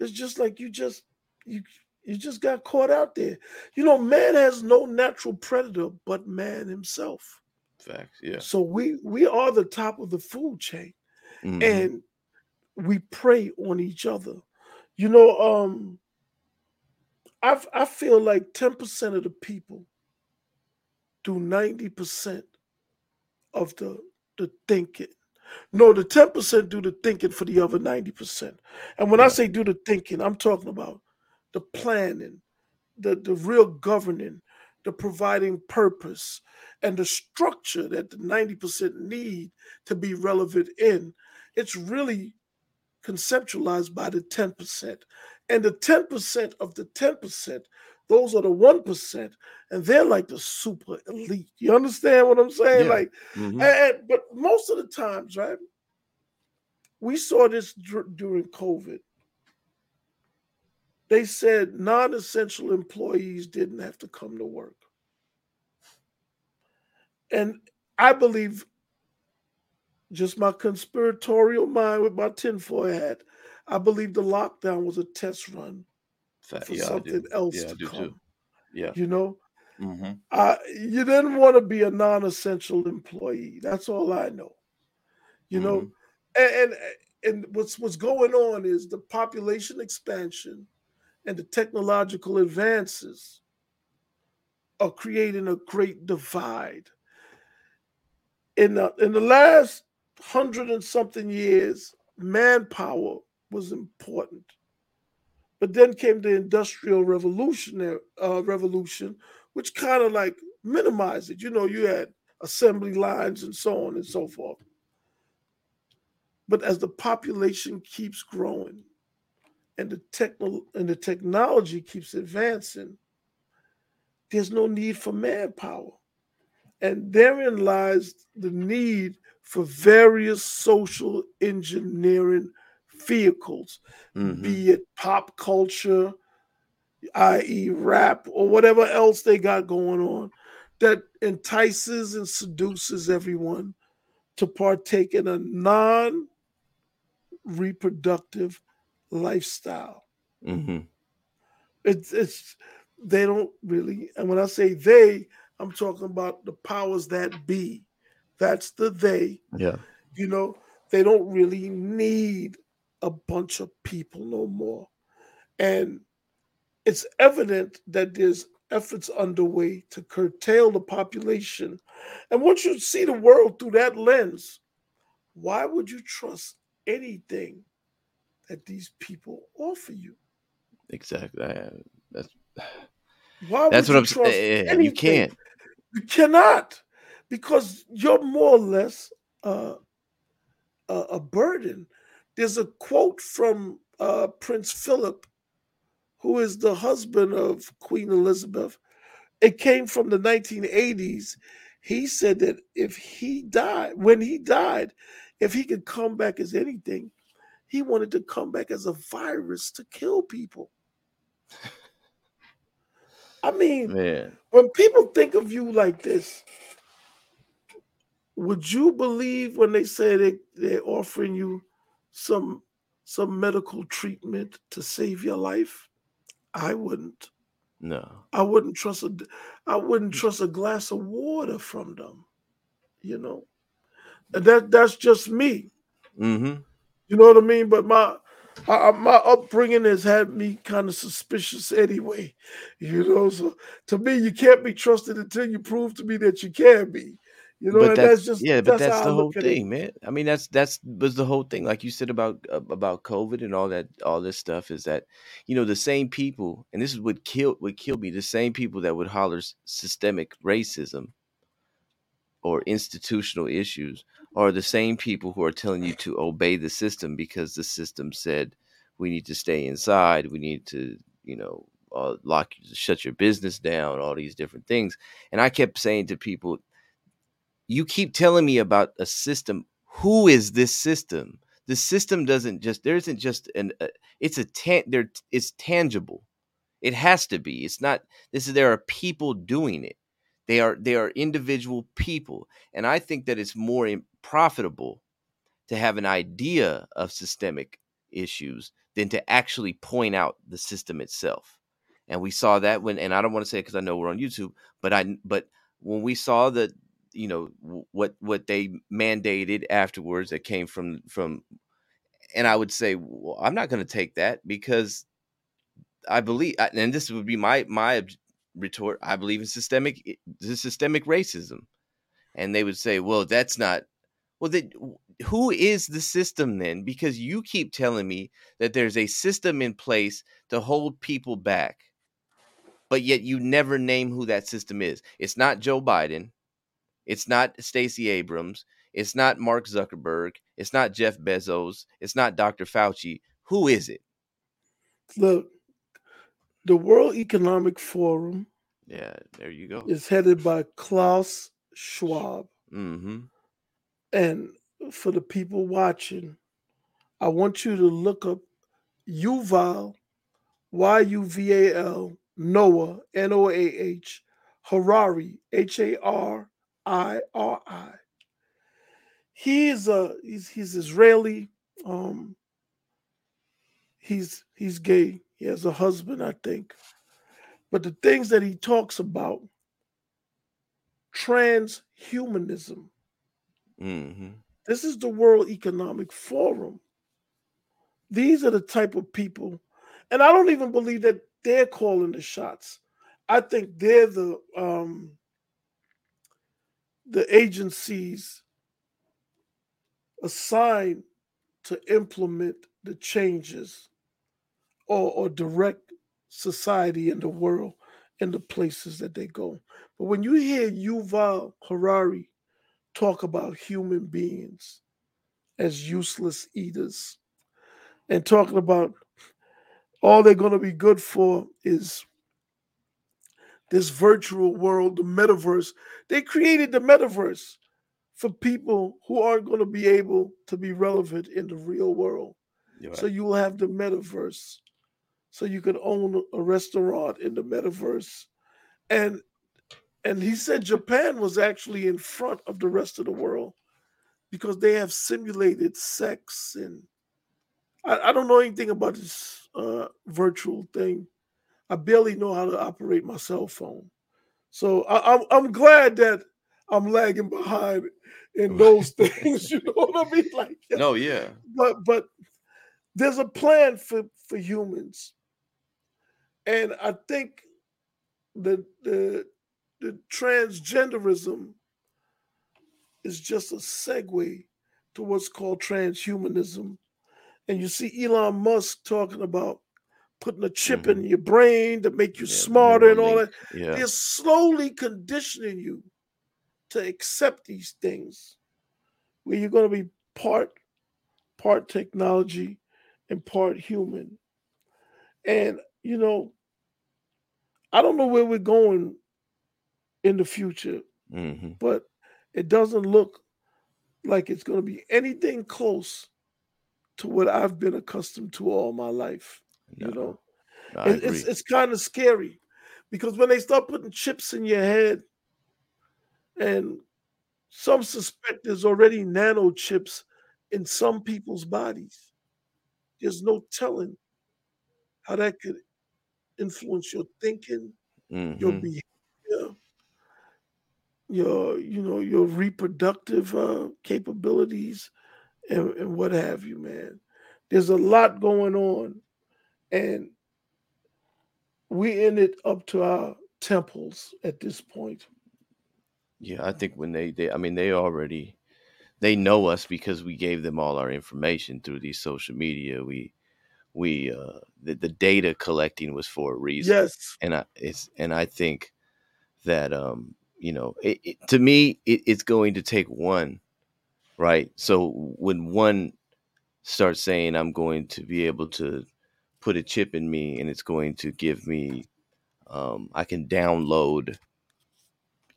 it's just like you just you You just got caught out there. You know, man has no natural predator but man himself. Facts. Yeah. So we we are the top of the food chain, Mhm. and we prey on each other. You know, um, I I feel like ten percent of the people do ninety percent of the the thinking. No, the ten percent do the thinking for the other ninety percent. And when I say do the thinking, I'm talking about the planning, the the real governing, the providing purpose, and the structure that the ninety percent need to be relevant in. It's really conceptualized by the ten percent, and the ten percent of the ten percent. Those are the one percent, and they're like the super elite. You understand what I'm saying? Yeah. Like, Mhm. and, but most of the times, right? We saw this dur- during COVID. They said non-essential employees didn't have to come to work, and I believe, just my conspiratorial mind with my tinfoil hat, I believe the lockdown was a test run for yeah, something else Yeah, I to do come. too. Yeah. You know, hmm uh, you didn't want to be a non-essential employee. That's all I know. You know, Mhm. and, and and what's what's going on is the population expansion and the technological advances are creating a great divide. In the in the last hundred and something years, manpower was important. But then came the industrial revolutionary uh, revolution, which kind of like minimized it. You know, you had assembly lines and so on and so forth. But as the population keeps growing and the techno and the technology keeps advancing, there's no need for manpower. And therein lies the need for various social engineering vehicles, Mhm. be it pop culture, i.e., rap, or whatever else they got going on, that entices and seduces everyone to partake in a non reproductive lifestyle. Mhm. It's, it's, they don't really, and when I say they, I'm talking about the powers that be. That's the they. Yeah. You know, they don't really need a bunch of people no more. And it's evident that there's efforts underway to curtail the population. And once you see the world through that lens, why would you trust anything that these people offer you? Exactly. I- That's Why that's would what I'm you trust saying. You can't. You cannot, because you're more or less uh, a, a burden. There's a quote from uh, Prince Philip, who is the husband of Queen Elizabeth. It came from the 1980s. He said that if he died, when he died, if he could come back as anything, he wanted to come back as a virus to kill people. I mean, Man. when people think of you like this, would you believe when they say they, they're offering you some some medical treatment to save your life? I wouldn't. No. I wouldn't trust a I wouldn't trust a glass of water from them. You know, and that that's just me. Mm-hmm. You know what I mean? But my I, my upbringing has had me kind of suspicious anyway. You know, so to me, you can't be trusted until you prove to me that you can be. You know, but that's, that's just yeah, but that's, that's the whole thing, man. I mean, that's that's was the whole thing, like you said about uh, about COVID and all that, all this stuff is that, you know, the same people, and this is what killed would kill me, the same people that would holler systemic racism or institutional issues are the same people who are telling you to obey the system because the system said we need to stay inside, we need to, you know, uh, lock, shut your business down, all these different things. And I kept saying to people, you keep telling me about a system. Who is this system? The system doesn't just there isn't just an uh, it's a tan there it's tangible. It has to be. It's not this is there are people doing it. They are they are individual people. And I think that it's more profitable to have an idea of systemic issues than to actually point out the system itself. and we saw that when and I don't want to say because I know we're on YouTube, but I but when we saw that you know what what they mandated afterwards that came from from and I would say well, I'm not going to take that because I believe and this would be my my retort I believe in systemic systemic racism. And they would say well that's not well then who is the system then? Because you keep telling me that there's a system in place to hold people back but yet you never name who that system is. It's not Joe Biden it's not Stacey Abrams. It's not Mark Zuckerberg. It's not Jeff Bezos. It's not Dr. Fauci. Who is it? The the World Economic Forum. Yeah, there you go. Is headed by Klaus Schwab. Mm-hmm. And for the people watching, I want you to look up Yuval, Y U V A L, Noah, N O A H, Harari, H A R I R I. He's a he's he's Israeli. Um, he's he's gay. He has a husband, I think. But the things that he talks about, transhumanism. Mm-hmm. This is the World Economic Forum. These are the type of people, and I don't even believe that they're calling the shots. I think they're the um, the agencies assigned to implement the changes or, or direct society in the world in the places that they go. But when you hear Yuval Harari talk about human beings as useless eaters and talking about all they're going to be good for is this virtual world, the metaverse. They created the metaverse for people who aren't going to be able to be relevant in the real world. Right. So you will have the metaverse. So you can own a restaurant in the metaverse. And and he said Japan was actually in front of the rest of the world because they have simulated sex and I, I don't know anything about this uh, virtual thing I barely know how to operate my cell phone. So I, am I'm, I'm glad that I'm lagging behind in those things. You know what I mean? Like no, yeah. But but there's a plan for for humans, and I think the the the transgenderism is just a segue to what's called transhumanism. And you see Elon Musk talking about putting a chip mm-hmm. in your brain to make you yeah, smarter and all that. Yeah. They're slowly conditioning you to accept these things where you're going to be part part technology and part human. And you know, I don't know where we're going in the future, mm-hmm. but it doesn't look like it's going to be anything close to what I've been accustomed to all my life. No, you know, it, it's it's kind of scary because when they start putting chips in your head, and some suspect there's already nano chips in some people's bodies. There's no telling how that could influence your thinking, mm-hmm. your behavior, your you know your reproductive uh, capabilities, and, and what have you, man. There's a lot going on and we ended up to our temples at this point. Yeah, I think when they, they I mean, they already they know us because we gave them all our information through these social media. We we uh the, the data collecting was for a reason. Yes, and I it's and I think that um you know it, it, to me it, it's going to take one right so when one starts saying i'm going to be able to put a chip in me and it's going to give me um, I can download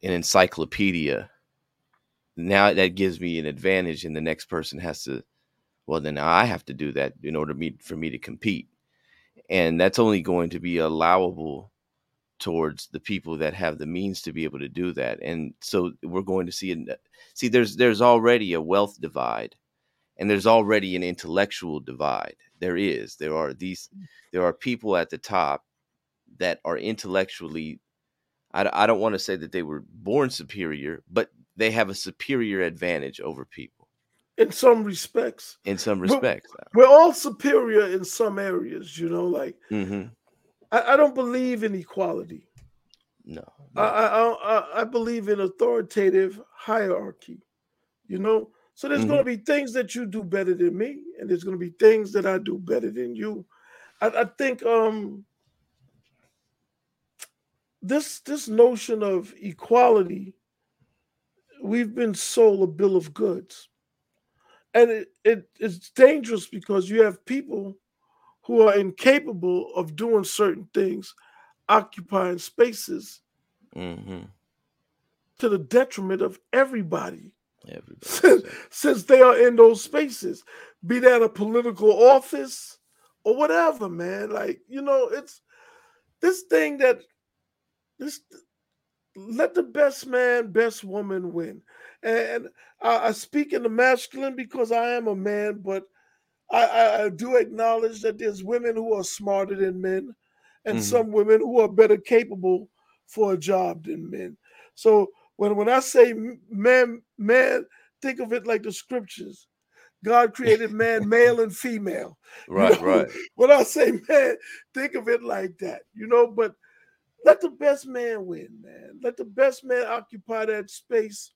an encyclopedia. Now that gives me an advantage, and the next person has to. Well, then I have to do that in order me, for me to compete, and that's only going to be allowable towards the people that have the means to be able to do that. And so we're going to see. See, there's there's already a wealth divide and there's already an intellectual divide there is there are these there are people at the top that are intellectually I, I don't want to say that they were born superior, but they have a superior advantage over people in some respects. In some respects, we're, we're all superior in some areas. You know, like mm-hmm. I, I, don't believe in equality. No, no. I, I I believe in authoritative hierarchy. You know, so there's mm-hmm. going to be things that you do better than me, and there's going to be things that I do better than you. I, I think um this this notion of equality, we've been sold a bill of goods. And it, it it's dangerous because you have people who are incapable of doing certain things, occupying spaces mm-hmm. to the detriment of everybody. Everybody. Since, since they are in those spaces, be that a political office or whatever, man. Like, you know, it's this thing that this let the best man, best woman win. And I, I speak in the masculine because I am a man, but I, I, I, do acknowledge that there's women who are smarter than men, and mm-hmm. some women who are better capable for a job than men. So when when I say man, man, think of it like the scriptures. God created man, male and female. Right, you know? right. When I say man, think of it like that. You know, but let the best man win, man. Let the best man occupy that space,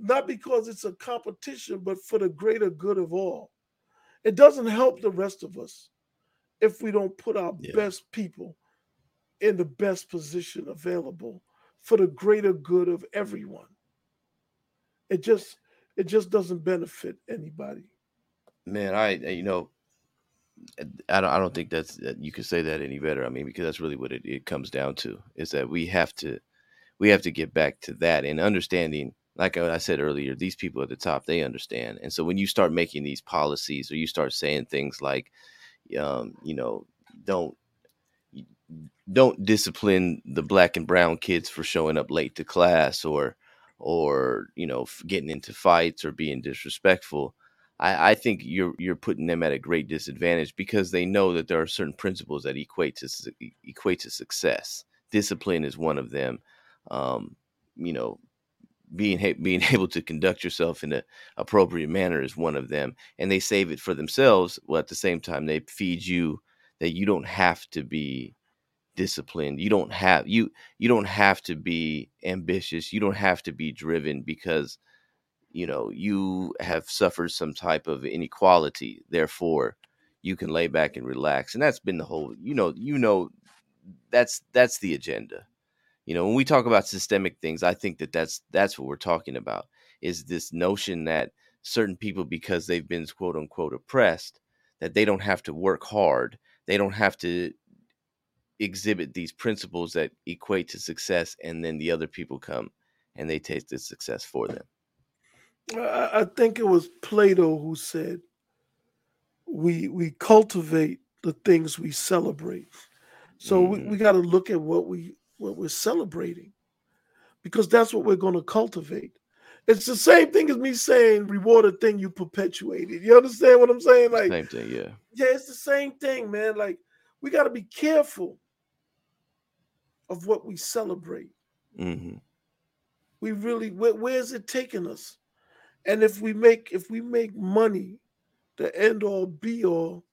not because it's a competition, but for the greater good of all. It doesn't help the rest of us if we don't put our yeah. best people in the best position available for the greater good of everyone. It just it just doesn't benefit anybody. Man, I you know I don't, I don't think that's that you could say that any better. I mean, because that's really what it, it comes down to is that we have to we have to get back to that and understanding. Like I said earlier, these people at the top they understand, and so when you start making these policies or you start saying things like, um, you know, don't don't discipline the black and brown kids for showing up late to class or or you know getting into fights or being disrespectful I, I think you're you're putting them at a great disadvantage because they know that there are certain principles that equate to equate to success. Discipline is one of them. Um, you know, being being able to conduct yourself in an appropriate manner is one of them, and they save it for themselves. Well, at the same time, they feed you that you don't have to be disciplined. You don't have you you don't have to be ambitious. You don't have to be driven because you know you have suffered some type of inequality therefore you can lay back and relax and that's been the whole you know you know that's that's the agenda you know when we talk about systemic things i think that that's that's what we're talking about is this notion that certain people because they've been quote unquote oppressed that they don't have to work hard they don't have to exhibit these principles that equate to success and then the other people come and they taste the success for them I, think it was Plato who said, "We we cultivate the things we celebrate." So mm. we, we got to look at what we what we're celebrating, because that's what we're going to cultivate. It's the same thing as me saying reward a thing you perpetuated. You understand what I'm saying? Like same thing, yeah. Yeah, it's the same thing, man. Like we got to be careful of what we celebrate. Mm-hmm. We really, where, where's it taking us? And if we make if we make money the end all be all,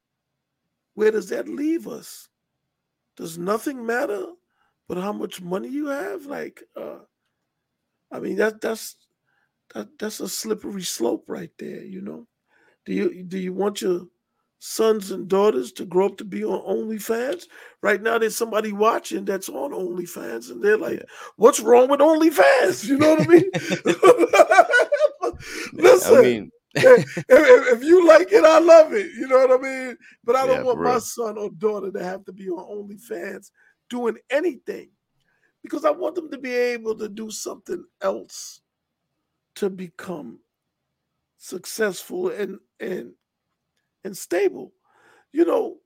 where does that leave us? Does nothing matter but how much money you have? Like uh I mean that that's that that's a slippery slope right there, you know. Do you do you want your sons and daughters to grow up to be on OnlyFans? Right now, there's somebody watching that's on OnlyFans, and they're like, "What's wrong with OnlyFans?" You know what I mean? Listen, I mean, if, if, you like it, I love it. You know what I mean? But I don't yeah, want my son or daughter to have to be on OnlyFans doing anything because I want them to be able to do something else to become successful and and and stable. You know,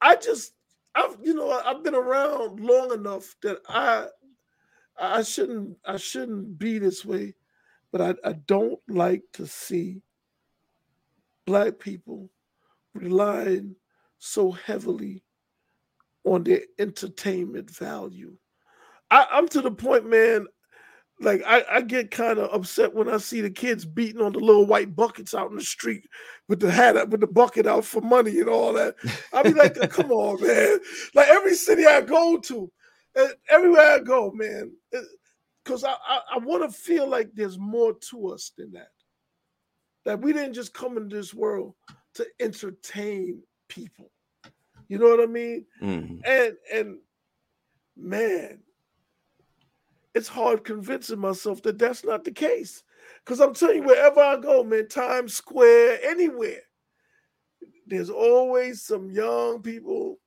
I just I've you know I've been around long enough that I I shouldn't I shouldn't be this way but I, I don't like to see black people relying so heavily on their entertainment value. I, I'm to the point, man. Like I, I get kind of upset when I see the kids beating on the little white buckets out in the street with the hat up with the bucket out for money and all that. I be like, come on, man. Like every city I go to, everywhere I go, man, because I, I, I want to feel like there's more to us than that. That we didn't just come into this world to entertain people. You know what I mean? Mm-hmm. And and man, it's hard convincing myself that that's not the case. Because I'm telling you, wherever I go, man, Times Square, anywhere, there's always some young people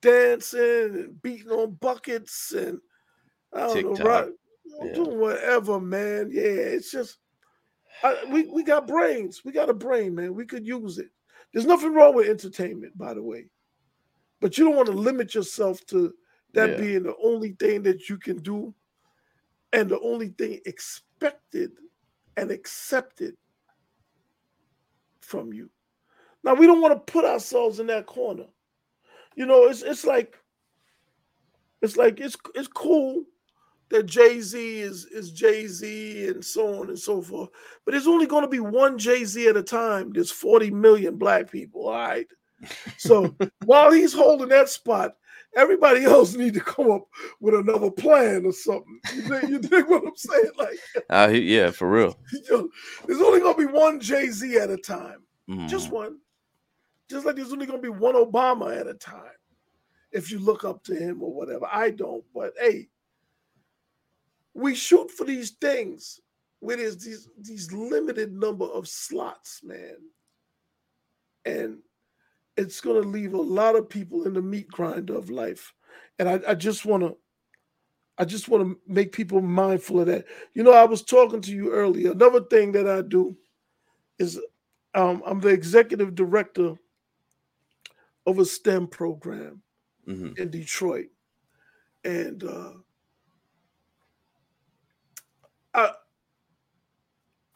dancing and beating on buckets and I don't TikTok. know, right? Yeah. Doing whatever, man. Yeah, it's just I, we we got brains. We got a brain, man. We could use it. There's nothing wrong with entertainment, by the way, but you don't want to limit yourself to that yeah. being the only thing that you can do, and the only thing expected and accepted from you. Now we don't want to put ourselves in that corner. You know, it's it's like it's like it's it's cool that Jay Z is is Jay Z and so on and so forth, but there's only going to be one Jay Z at a time. There's 40 million black people. All right. So while he's holding that spot, everybody else need to come up with another plan or something. You think, you think what I'm saying? Like, uh, yeah, for real. There's only gonna be one Jay Z at a time, mm. just one. Just like there's only going to be one Obama at a time if you look up to him or whatever. I don't, but hey, we shoot for these things where there's these these limited number of slots, man. And it's going to leave a lot of people in the meat grinder of life. And I, I just want to I just want to make people mindful of that. You know, I was talking to you earlier. Another thing that I do is um, I'm the executive director of a STEM program mm-hmm. in Detroit. And uh, I,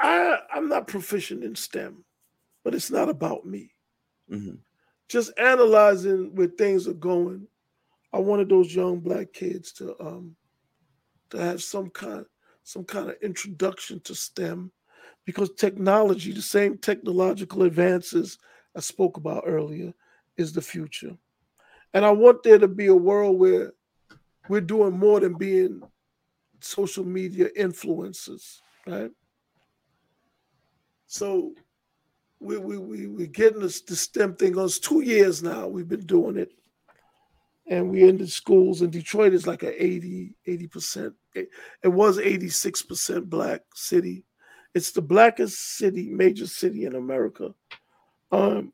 I, I'm not proficient in STEM, but it's not about me. Mm-hmm. Just analyzing where things are going. I wanted those young black kids to um, to have some kind some kind of introduction to STEM because technology, the same technological advances I spoke about earlier, is the future. And I want there to be a world where we're doing more than being social media influencers, right? So we we we we're getting this STEM thing on. It's two years now. We've been doing it, and we the schools in Detroit is like a 80 80 percent. It, it was 86 percent black city. It's the blackest city, major city in America. Um,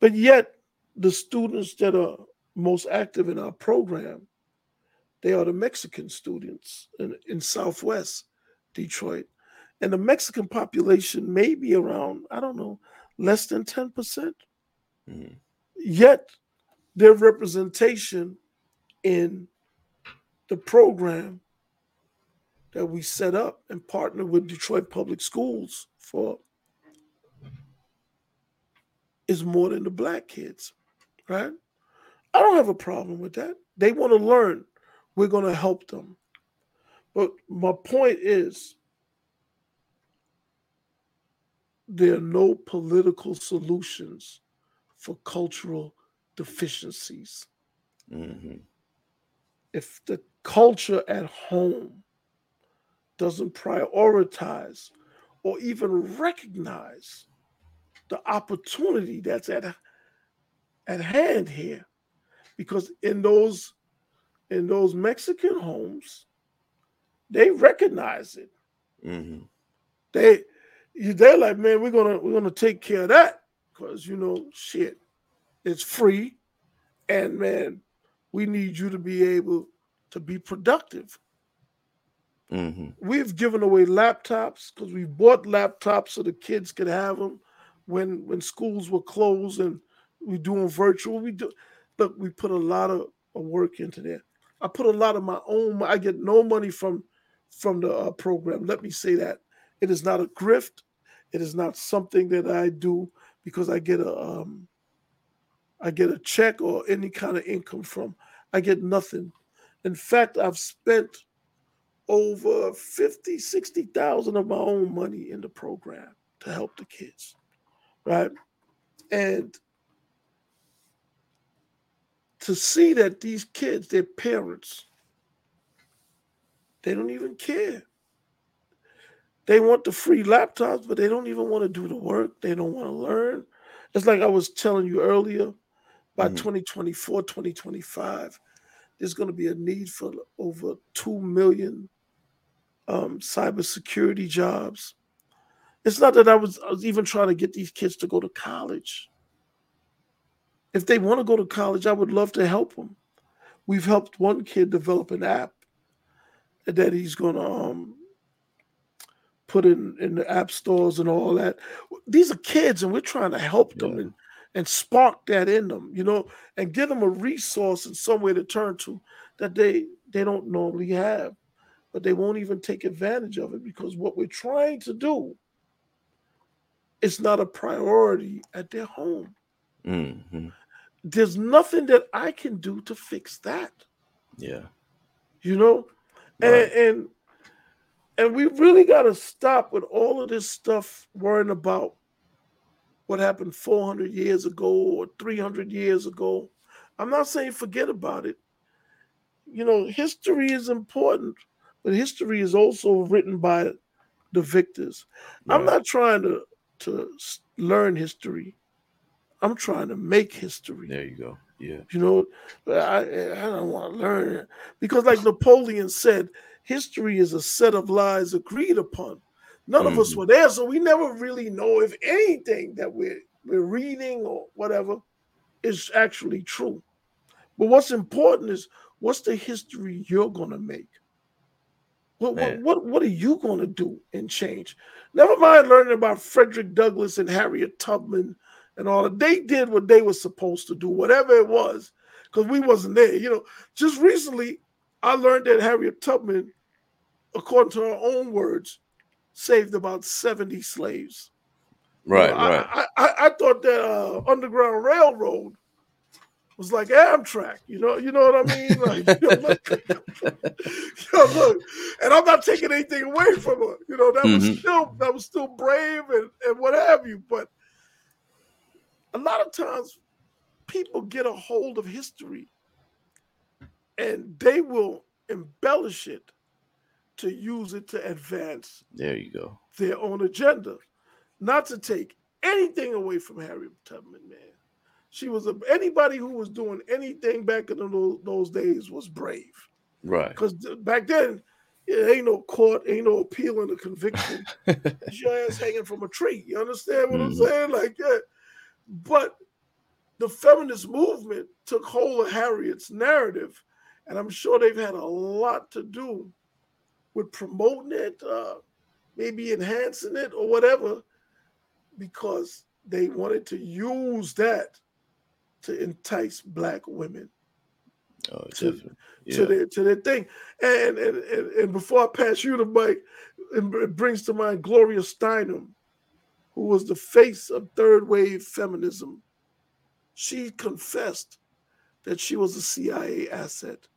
but yet, the students that are most active in our program, they are the Mexican students in, in Southwest Detroit. And the Mexican population may be around, I don't know, less than 10%. mm hmm Yet, their representation in the program that we set up and partner with Detroit Public Schools for is more than the black kids, right? I don't have a problem with that. They want to learn. We're going to help them. But my point is there are no political solutions for cultural deficiencies. Mm-hmm. If the culture at home doesn't prioritize or even recognize the opportunity that's at at hand here because in those in those mexican homes they recognize it mm-hmm. they they're like man we're gonna we're gonna take care of that because you know shit it's free and man we need you to be able to be productive mm-hmm. we've given away laptops because we bought laptops so the kids could have them when when schools were closed and we doing virtual. We do look. We put a lot of, of work into that. I put a lot of my own. I get no money from from the uh, program. Let me say that it is not a grift. It is not something that I do because I get a um, I get a check or any kind of income from. I get nothing. In fact, I've spent over 50, 60,000 of my own money in the program to help the kids. Right. And to see that these kids, their parents, they don't even care. They want the free laptops, but they don't even want to do the work. They don't want to learn. It's like I was telling you earlier by mm-hmm. 2024, 2025, there's going to be a need for over 2 million um, cybersecurity jobs. It's not that I was, I was even trying to get these kids to go to college. If they want to go to college, I would love to help them. We've helped one kid develop an app that he's going to um, put in, in the app stores and all that. These are kids, and we're trying to help them yeah. and, and spark that in them, you know, and give them a resource and somewhere to turn to that they they don't normally have, but they won't even take advantage of it because what we're trying to do is not a priority at their home. Mm-hmm. There's nothing that I can do to fix that. Yeah. You know, right. and, and and we really got to stop with all of this stuff worrying about what happened 400 years ago or 300 years ago. I'm not saying forget about it. You know, history is important, but history is also written by the victors. Right. I'm not trying to to learn history. I'm trying to make history. There you go. Yeah. You know, I I don't want to learn it because, like Napoleon said, history is a set of lies agreed upon. None mm-hmm. of us mm-hmm. were there, so we never really know if anything that we're we're reading or whatever is actually true. But what's important is what's the history you're gonna make? What, what, what, what, are you going to do and change? Never mind learning about Frederick Douglass and Harriet Tubman and all that. They did what they were supposed to do, whatever it was, because we wasn't there. You know, just recently I learned that Harriet Tubman, according to her own words, saved about 70 slaves. Right, right. I, I, I, thought that uh, Underground Railroad was like Amtrak, you know, you know what I mean? Like, you know, you know, look, and I'm not taking anything away from her. You know, that mm-hmm. was still that was still brave and, and what have you. But a lot of times people get a hold of history and they will embellish it to use it to advance there you go their own agenda not to take anything away from harriet tubman man she was a, anybody who was doing anything back in those, those days was brave. Right. Because back then, it ain't no court, ain't no appeal and a conviction. your ass hanging from a tree. You understand what mm-hmm. I'm saying? Like, yeah. But the feminist movement took hold of Harriet's narrative, and I'm sure they've had a lot to do with promoting it, uh, maybe enhancing it or whatever, because they wanted to use that to entice black women oh, to, yeah. to their to their thing. And, and and and before I pass you the mic, it brings to mind Gloria Steinem, who was the face of third wave feminism. She confessed that she was a CIA asset.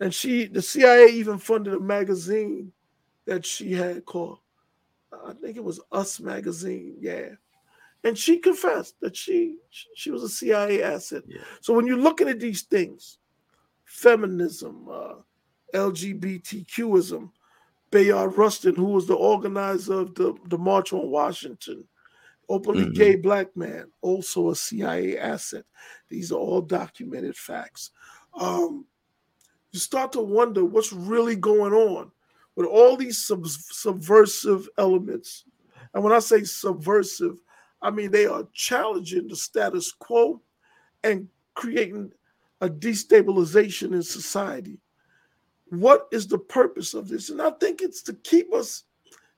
And she the CIA even funded a magazine that she had called I think it was Us magazine, yeah and she confessed that she she was a CIA asset. Yeah. So when you're looking at these things, feminism, uh, LGBTQism, Bayard Rustin, who was the organizer of the, the March on Washington, openly mm-hmm. gay black man, also a CIA asset. These are all documented facts. Um, you start to wonder what's really going on with all these sub- subversive elements. And when I say subversive, I mean, they are challenging the status quo and creating a destabilization in society. What is the purpose of this? And I think it's to keep us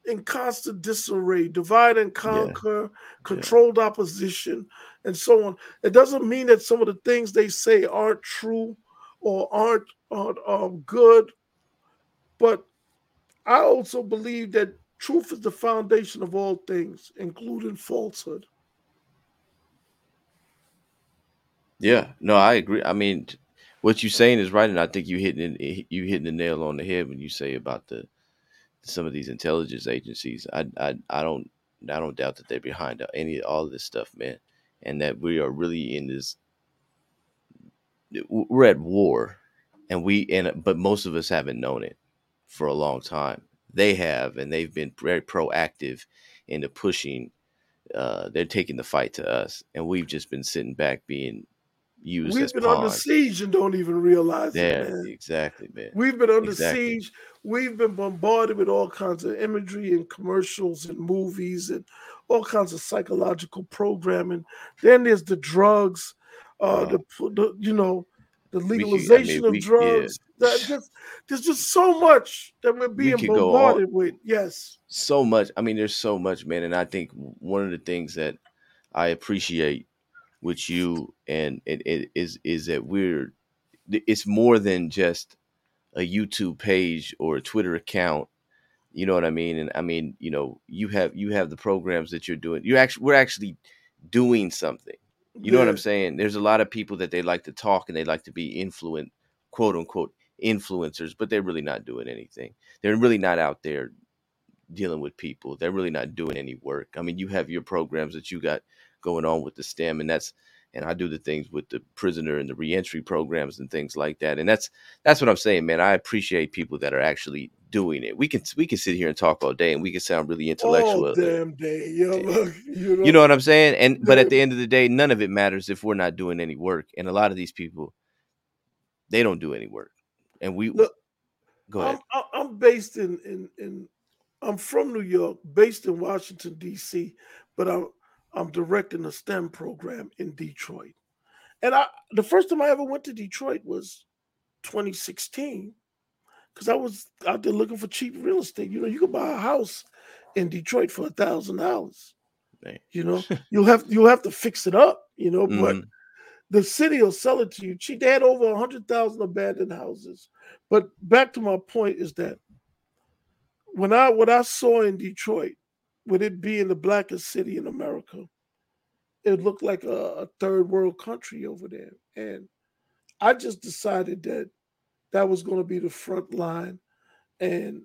in constant disarray, divide and conquer, yeah. controlled yeah. opposition, and so on. It doesn't mean that some of the things they say aren't true or aren't, aren't um, good, but I also believe that Truth is the foundation of all things, including falsehood. Yeah, no, I agree. I mean, what you're saying is right, and I think you hitting you hitting the nail on the head when you say about the some of these intelligence agencies. I I, I don't I don't doubt that they're behind any all of this stuff, man, and that we are really in this. We're at war, and we and but most of us haven't known it for a long time. They have, and they've been very proactive into pushing. Uh, they're taking the fight to us, and we've just been sitting back being used. We've been pawns. under siege and don't even realize yeah, it. Man. exactly, man. We've been under exactly. siege. We've been bombarded with all kinds of imagery and commercials and movies and all kinds of psychological programming. Then there's the drugs, uh, the, the you know the legalization I mean, of drugs. Yeah. That just there's just so much that we're being we bombarded with. Yes, so much. I mean, there's so much, man. And I think one of the things that I appreciate with you and it, it is is that we're it's more than just a YouTube page or a Twitter account. You know what I mean? And I mean, you know, you have you have the programs that you're doing. You actually we're actually doing something. You know what I'm saying? There's a lot of people that they like to talk and they like to be influent, quote unquote, influencers, but they're really not doing anything. They're really not out there dealing with people. They're really not doing any work. I mean, you have your programs that you got going on with the STEM, and that's and I do the things with the prisoner and the reentry programs and things like that. And that's that's what I'm saying, man. I appreciate people that are actually doing it. We can we can sit here and talk all day, and we can sound really intellectual. All damn day, yeah. Eh, look, you, know, you know what I'm saying? And but at the end of the day, none of it matters if we're not doing any work. And a lot of these people, they don't do any work. And we look. Go ahead. I'm, I'm based in in in. I'm from New York, based in Washington D.C., but I'm I'm directing a STEM program in Detroit. And I the first time I ever went to Detroit was 2016 because I was out there looking for cheap real estate. You know, you could buy a house in Detroit for a thousand dollars. You know, you'll have you'll have to fix it up. You know, mm-hmm. but the city will sell it to you cheap. They had over a hundred thousand abandoned houses. But back to my point is that when I what I saw in Detroit with it being the blackest city in America, it looked like a, a, third world country over there. And I just decided that that was going to be the front line, and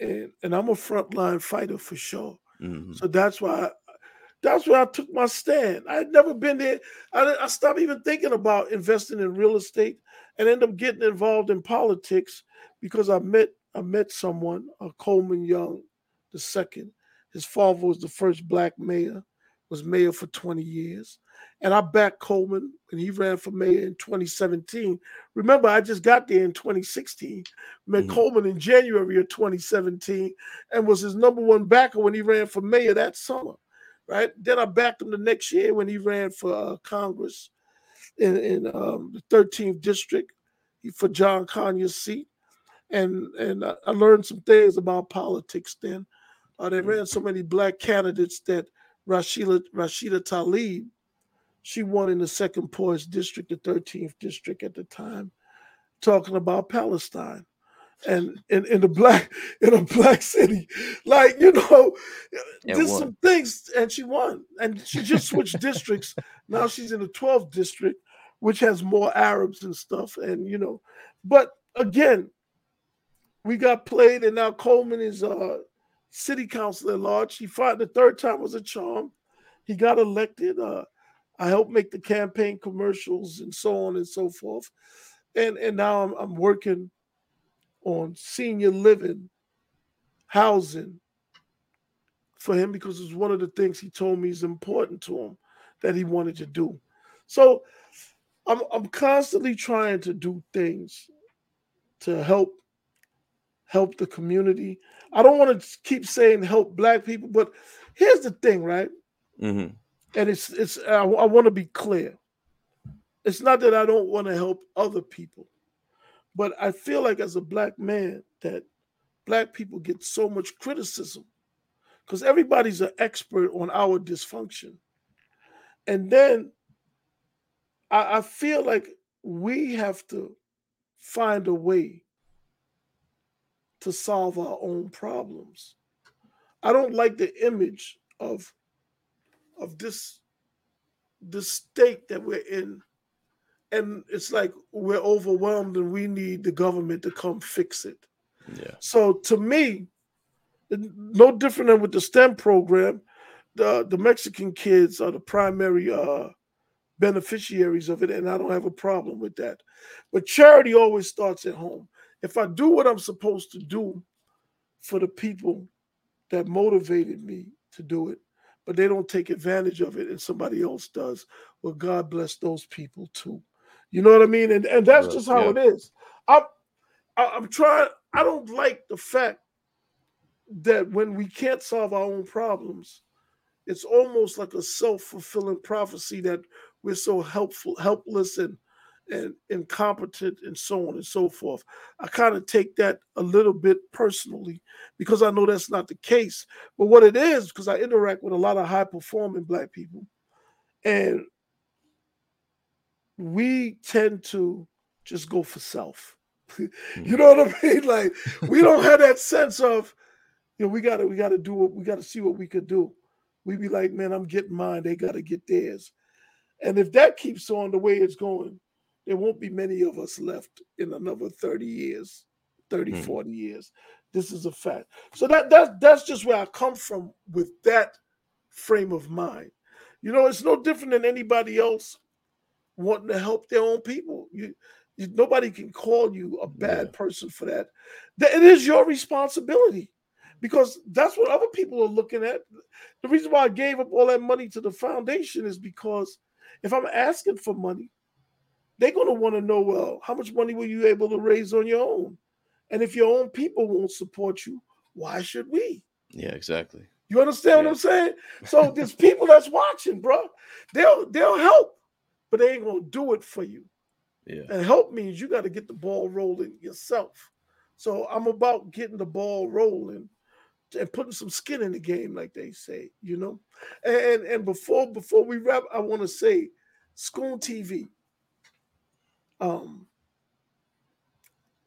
and and I'm a front line fighter for sure. Mm-hmm. So that's why. I, that's where I took my stand. I had never been there. I, I stopped even thinking about investing in real estate and end up getting involved in politics because I met I met someone, a Coleman Young, the second, his father was the first black mayor, was mayor for 20 years. And I backed Coleman and he ran for mayor in 2017. Remember, I just got there in 2016, met mm-hmm. Coleman in January of 2017, and was his number one backer when he ran for mayor that summer. Right. Then I backed him the next year when he ran for uh, Congress in, in um, the 13th district for John Conyers' seat. And and I learned some things about politics then. Uh, they ran so many black candidates that Rashida Rashida Tlaib, she won in the second poorest district, the 13th district at the time, talking about Palestine. And in, in the black in a black city, like you know, did some things, and she won. And she just switched districts. Now she's in the 12th district, which has more Arabs and stuff. And you know, but again, we got played, and now Coleman is uh city council at large. He fought the third time was a charm. He got elected. Uh, I helped make the campaign commercials and so on and so forth. And and now I'm, I'm working on senior living, housing for him because it's one of the things he told me is important to him that he wanted to do. So I'm I'm constantly trying to do things to help help the community. I don't want to keep saying help black people, but here's the thing, right? Mm-hmm. And it's it's I, I want to be clear. It's not that I don't want to help other people, but I feel like as a black man that black people get so much criticism because everybody's an expert on our dysfunction, and then I, I feel like we have to find a way to solve our own problems. I don't like the image of of this this state that we're in and it's like we're overwhelmed and we need the government to come fix it. Yeah. So to me, no different than with the STEM program, the the Mexican kids are the primary uh, beneficiaries of it, and I don't have a problem with that. But charity always starts at home. If I do what I'm supposed to do for the people that motivated me to do it, but they don't take advantage of it and somebody else does, well, God bless those people too. You know what I mean? And and that's just how yeah. it is. I'm I'm trying. I don't like the fact that when we can't solve our own problems, it's almost like a self-fulfilling prophecy that we're so helpful, helpless and and incompetent and so on and so forth. I kind of take that a little bit personally because I know that's not the case. But what it is, because I interact with a lot of high performing black people, and we tend to just go for self. you mm. know what I mean? Like we don't have that sense of, you know, we gotta we gotta do what we gotta see what we could do. We be like, man, I'm getting mine. They gotta get theirs. And if that keeps on the way it's going, there won't be many of us left in another 30 years, 30, mm. 40 years. This is a fact. So that that's that's just where I come from with that frame of mind. You know, it's no different than anybody else wanting to help their own people. You, you nobody can call you a bad yeah. person for that. It is your responsibility because that's what other people are looking at. The reason why I gave up all that money to the foundation is because if I'm asking for money, they're going to want to know well, how much money were you able to raise on your own? And if your own people won't support you, why should we? Yeah, exactly. You understand yeah. what I'm saying? So there's people that's watching, bro. They'll they'll help but they ain't gonna do it for you. Yeah. And help means you got to get the ball rolling yourself. So I'm about getting the ball rolling and putting some skin in the game, like they say, you know. And and before before we wrap, I want to say, Scoon TV. Um,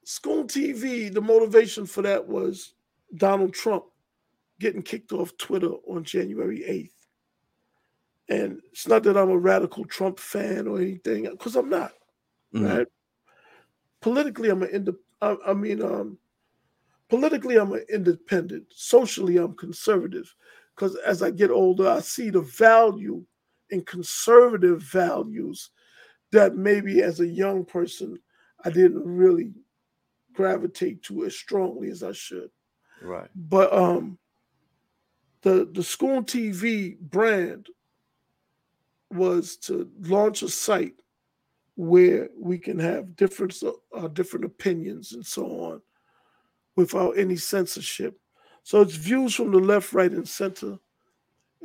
Scoon TV. The motivation for that was Donald Trump getting kicked off Twitter on January eighth. And it's not that I'm a radical Trump fan or anything, because I'm not. Mm-hmm. Right? Politically, I'm an ind- I, I mean, um, politically, I'm an independent. Socially, I'm conservative. Because as I get older, I see the value in conservative values that maybe as a young person I didn't really gravitate to as strongly as I should. Right. But um the the Scoon TV brand was to launch a site where we can have different uh, different opinions and so on without any censorship. So it's views from the left, right, and center.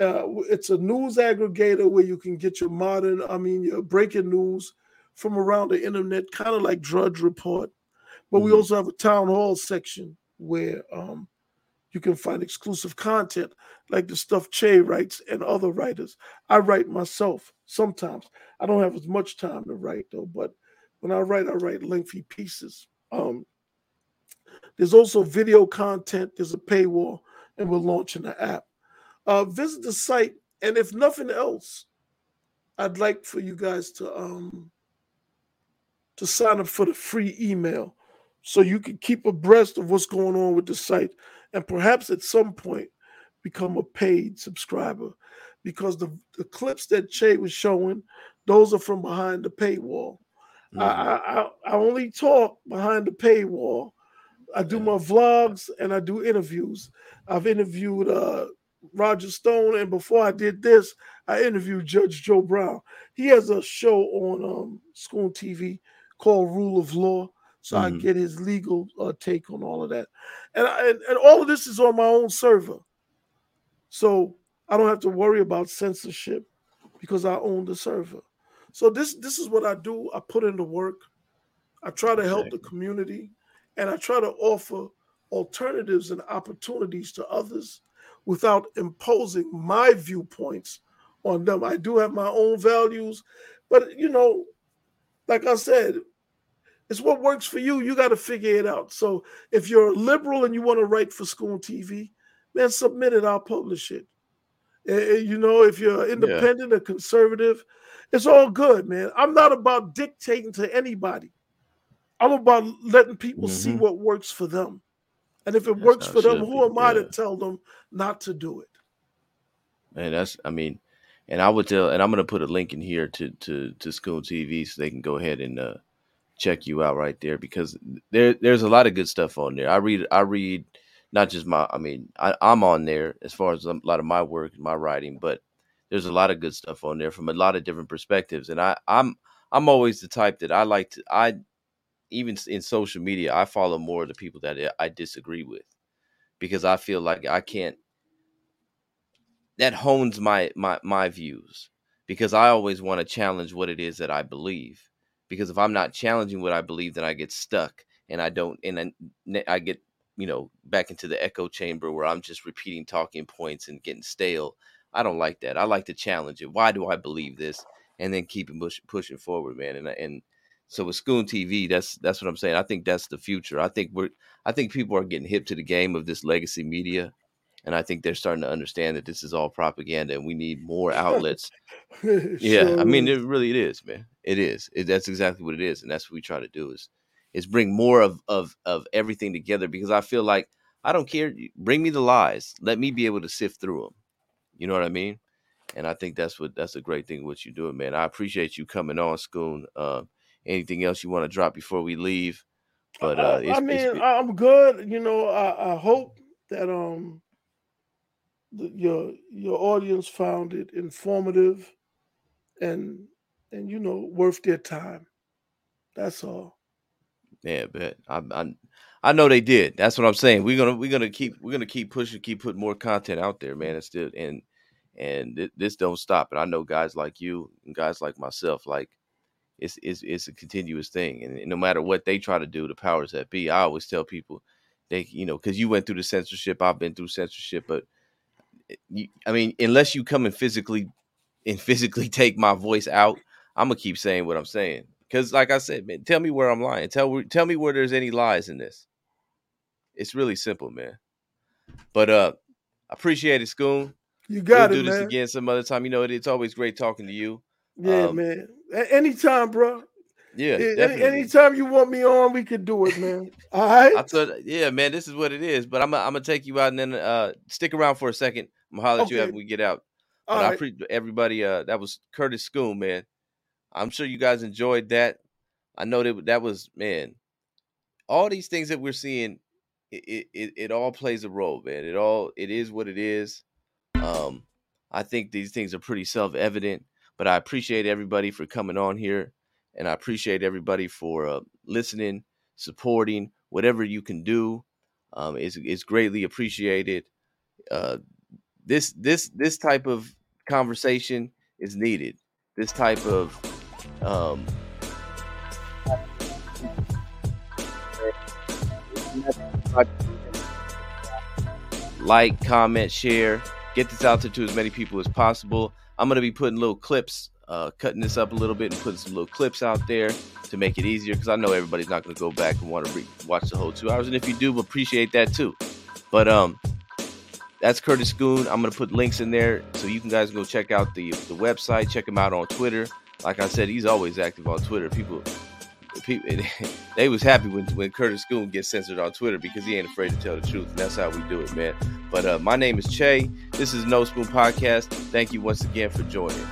Uh, it's a news aggregator where you can get your modern, I mean, your breaking news from around the internet, kind of like Drudge Report. But mm-hmm. we also have a town hall section where um, you can find exclusive content like the stuff Che writes and other writers. I write myself sometimes. I don't have as much time to write though, but when I write, I write lengthy pieces. Um, there's also video content. There's a paywall, and we're launching the app. Uh, visit the site, and if nothing else, I'd like for you guys to um, to sign up for the free email so you can keep abreast of what's going on with the site and perhaps at some point become a paid subscriber because the, the clips that Che was showing, those are from behind the paywall. Mm-hmm. I, I, I only talk behind the paywall. I do my vlogs and I do interviews. I've interviewed uh, Roger Stone, and before I did this, I interviewed Judge Joe Brown. He has a show on um, Scoon TV called Rule of Law. So mm-hmm. I get his legal uh, take on all of that, and, and and all of this is on my own server, so I don't have to worry about censorship because I own the server. So this this is what I do. I put in the work. I try to help the community, and I try to offer alternatives and opportunities to others without imposing my viewpoints on them. I do have my own values, but you know, like I said, it's what works for you. You got to figure it out. So if you're a liberal and you want to write for Scoon TV, man, submit it. I'll publish it. Uh, you know, if you're independent yeah. or conservative, it's all good, man. I'm not about dictating to anybody. I'm about letting people mm-hmm. see what works for them. And if it that's works for them, who am I to tell them not to do it? Man, that's I mean, and I would tell, and I'm gonna put a link in here to to to Scoon TV so they can go ahead and uh, check you out right there because there there's a lot of good stuff on there. I read I read not just my I mean I, I'm on there as far as a lot of my work and my writing, but there's a lot of good stuff on there from a lot of different perspectives. And I I'm I'm always the type that I like to I even in social media I follow more of the people that I disagree with because I feel like I can't that hones my my my views because I always want to challenge what it is that I believe because if I'm not challenging what I believe, then I get stuck and I don't, and I get, you know, back into the echo chamber where I'm just repeating talking points and getting stale. I don't like that. I like to challenge it. Why do I believe this? And then keep push, pushing forward, man. And and so with Scoon TV, that's that's what I'm saying. I think that's the future. I think we're I think people are getting hip to the game of this legacy media and I think they're starting to understand that this is all propaganda, and we need more outlets. yeah, I mean, it really it is, man. It is. It, that's exactly what it is, and that's what we try to do is is bring more of of of everything together because I feel like I don't care. Bring me the lies. Let me be able to sift through them. You know what I mean? And I think that's what that's a great thing what you're doing, man. I appreciate you coming on, Scoon. Uh, anything else you want to drop before we leave? But uh, I mean, I'm good. You know, I, I hope that um the, your your audience found it informative and and you know worth their time. That's all. Yeah, but I, I I know they did. That's what I'm saying. We're gonna we're gonna keep we're gonna keep pushing, keep putting more content out there, man. It's still and and it, this don't stop. And I know guys like you and guys like myself, like it's it's it's a continuous thing. And, no matter what they try to do, the powers that be, I always tell people they you know because you went through the censorship, I've been through censorship, but I mean, unless you come and physically and physically take my voice out, I'm gonna keep saying what I'm saying. Because, like I said, man, tell me where I'm lying. Tell tell me where there's any lies in this. It's really simple, man. But uh, appreciate it, Scoon. You got we'll it, do this man. again some other time. You know, it, it's always great talking to you. Yeah, um, man. Anytime, bro. Yeah, Any, anytime you want me on, we can do it, man. All right. I yeah, man, this is what it is. But I'm, I'm gonna take you out and then uh, stick around for a second. I'm gonna holler at you after we get out. But I appreciate everybody. Uh, that was Curtis Scoon, man. I'm sure you guys enjoyed that. I know that that was man. All these things that we're seeing, it it, it all plays a role, man. It all it is what it is. Um, I think these things are pretty self evident. But I appreciate everybody for coming on here, and I appreciate everybody for uh, listening, supporting, whatever you can do. Um, is is greatly appreciated. Uh, this this this type of conversation is needed. This type of um, like, comment, share, get this out there to as many people as possible. I'm gonna be putting little clips, uh, cutting this up a little bit and putting some little clips out there to make it easier because I know everybody's not gonna go back and want to re- watch the whole two hours, and if you do, appreciate that too. But um, that's Curtis Scoon. I'm gonna put links in there so you can guys go check out the the website. Check him out on Twitter. Like I said, he's always active on Twitter. People, people, they was happy when when Curtis Scoon gets censored on Twitter because he ain't afraid to tell the truth, and that's how we do it, man. But uh, my name is Che. This is No Spoon Podcast. Thank you once again for joining.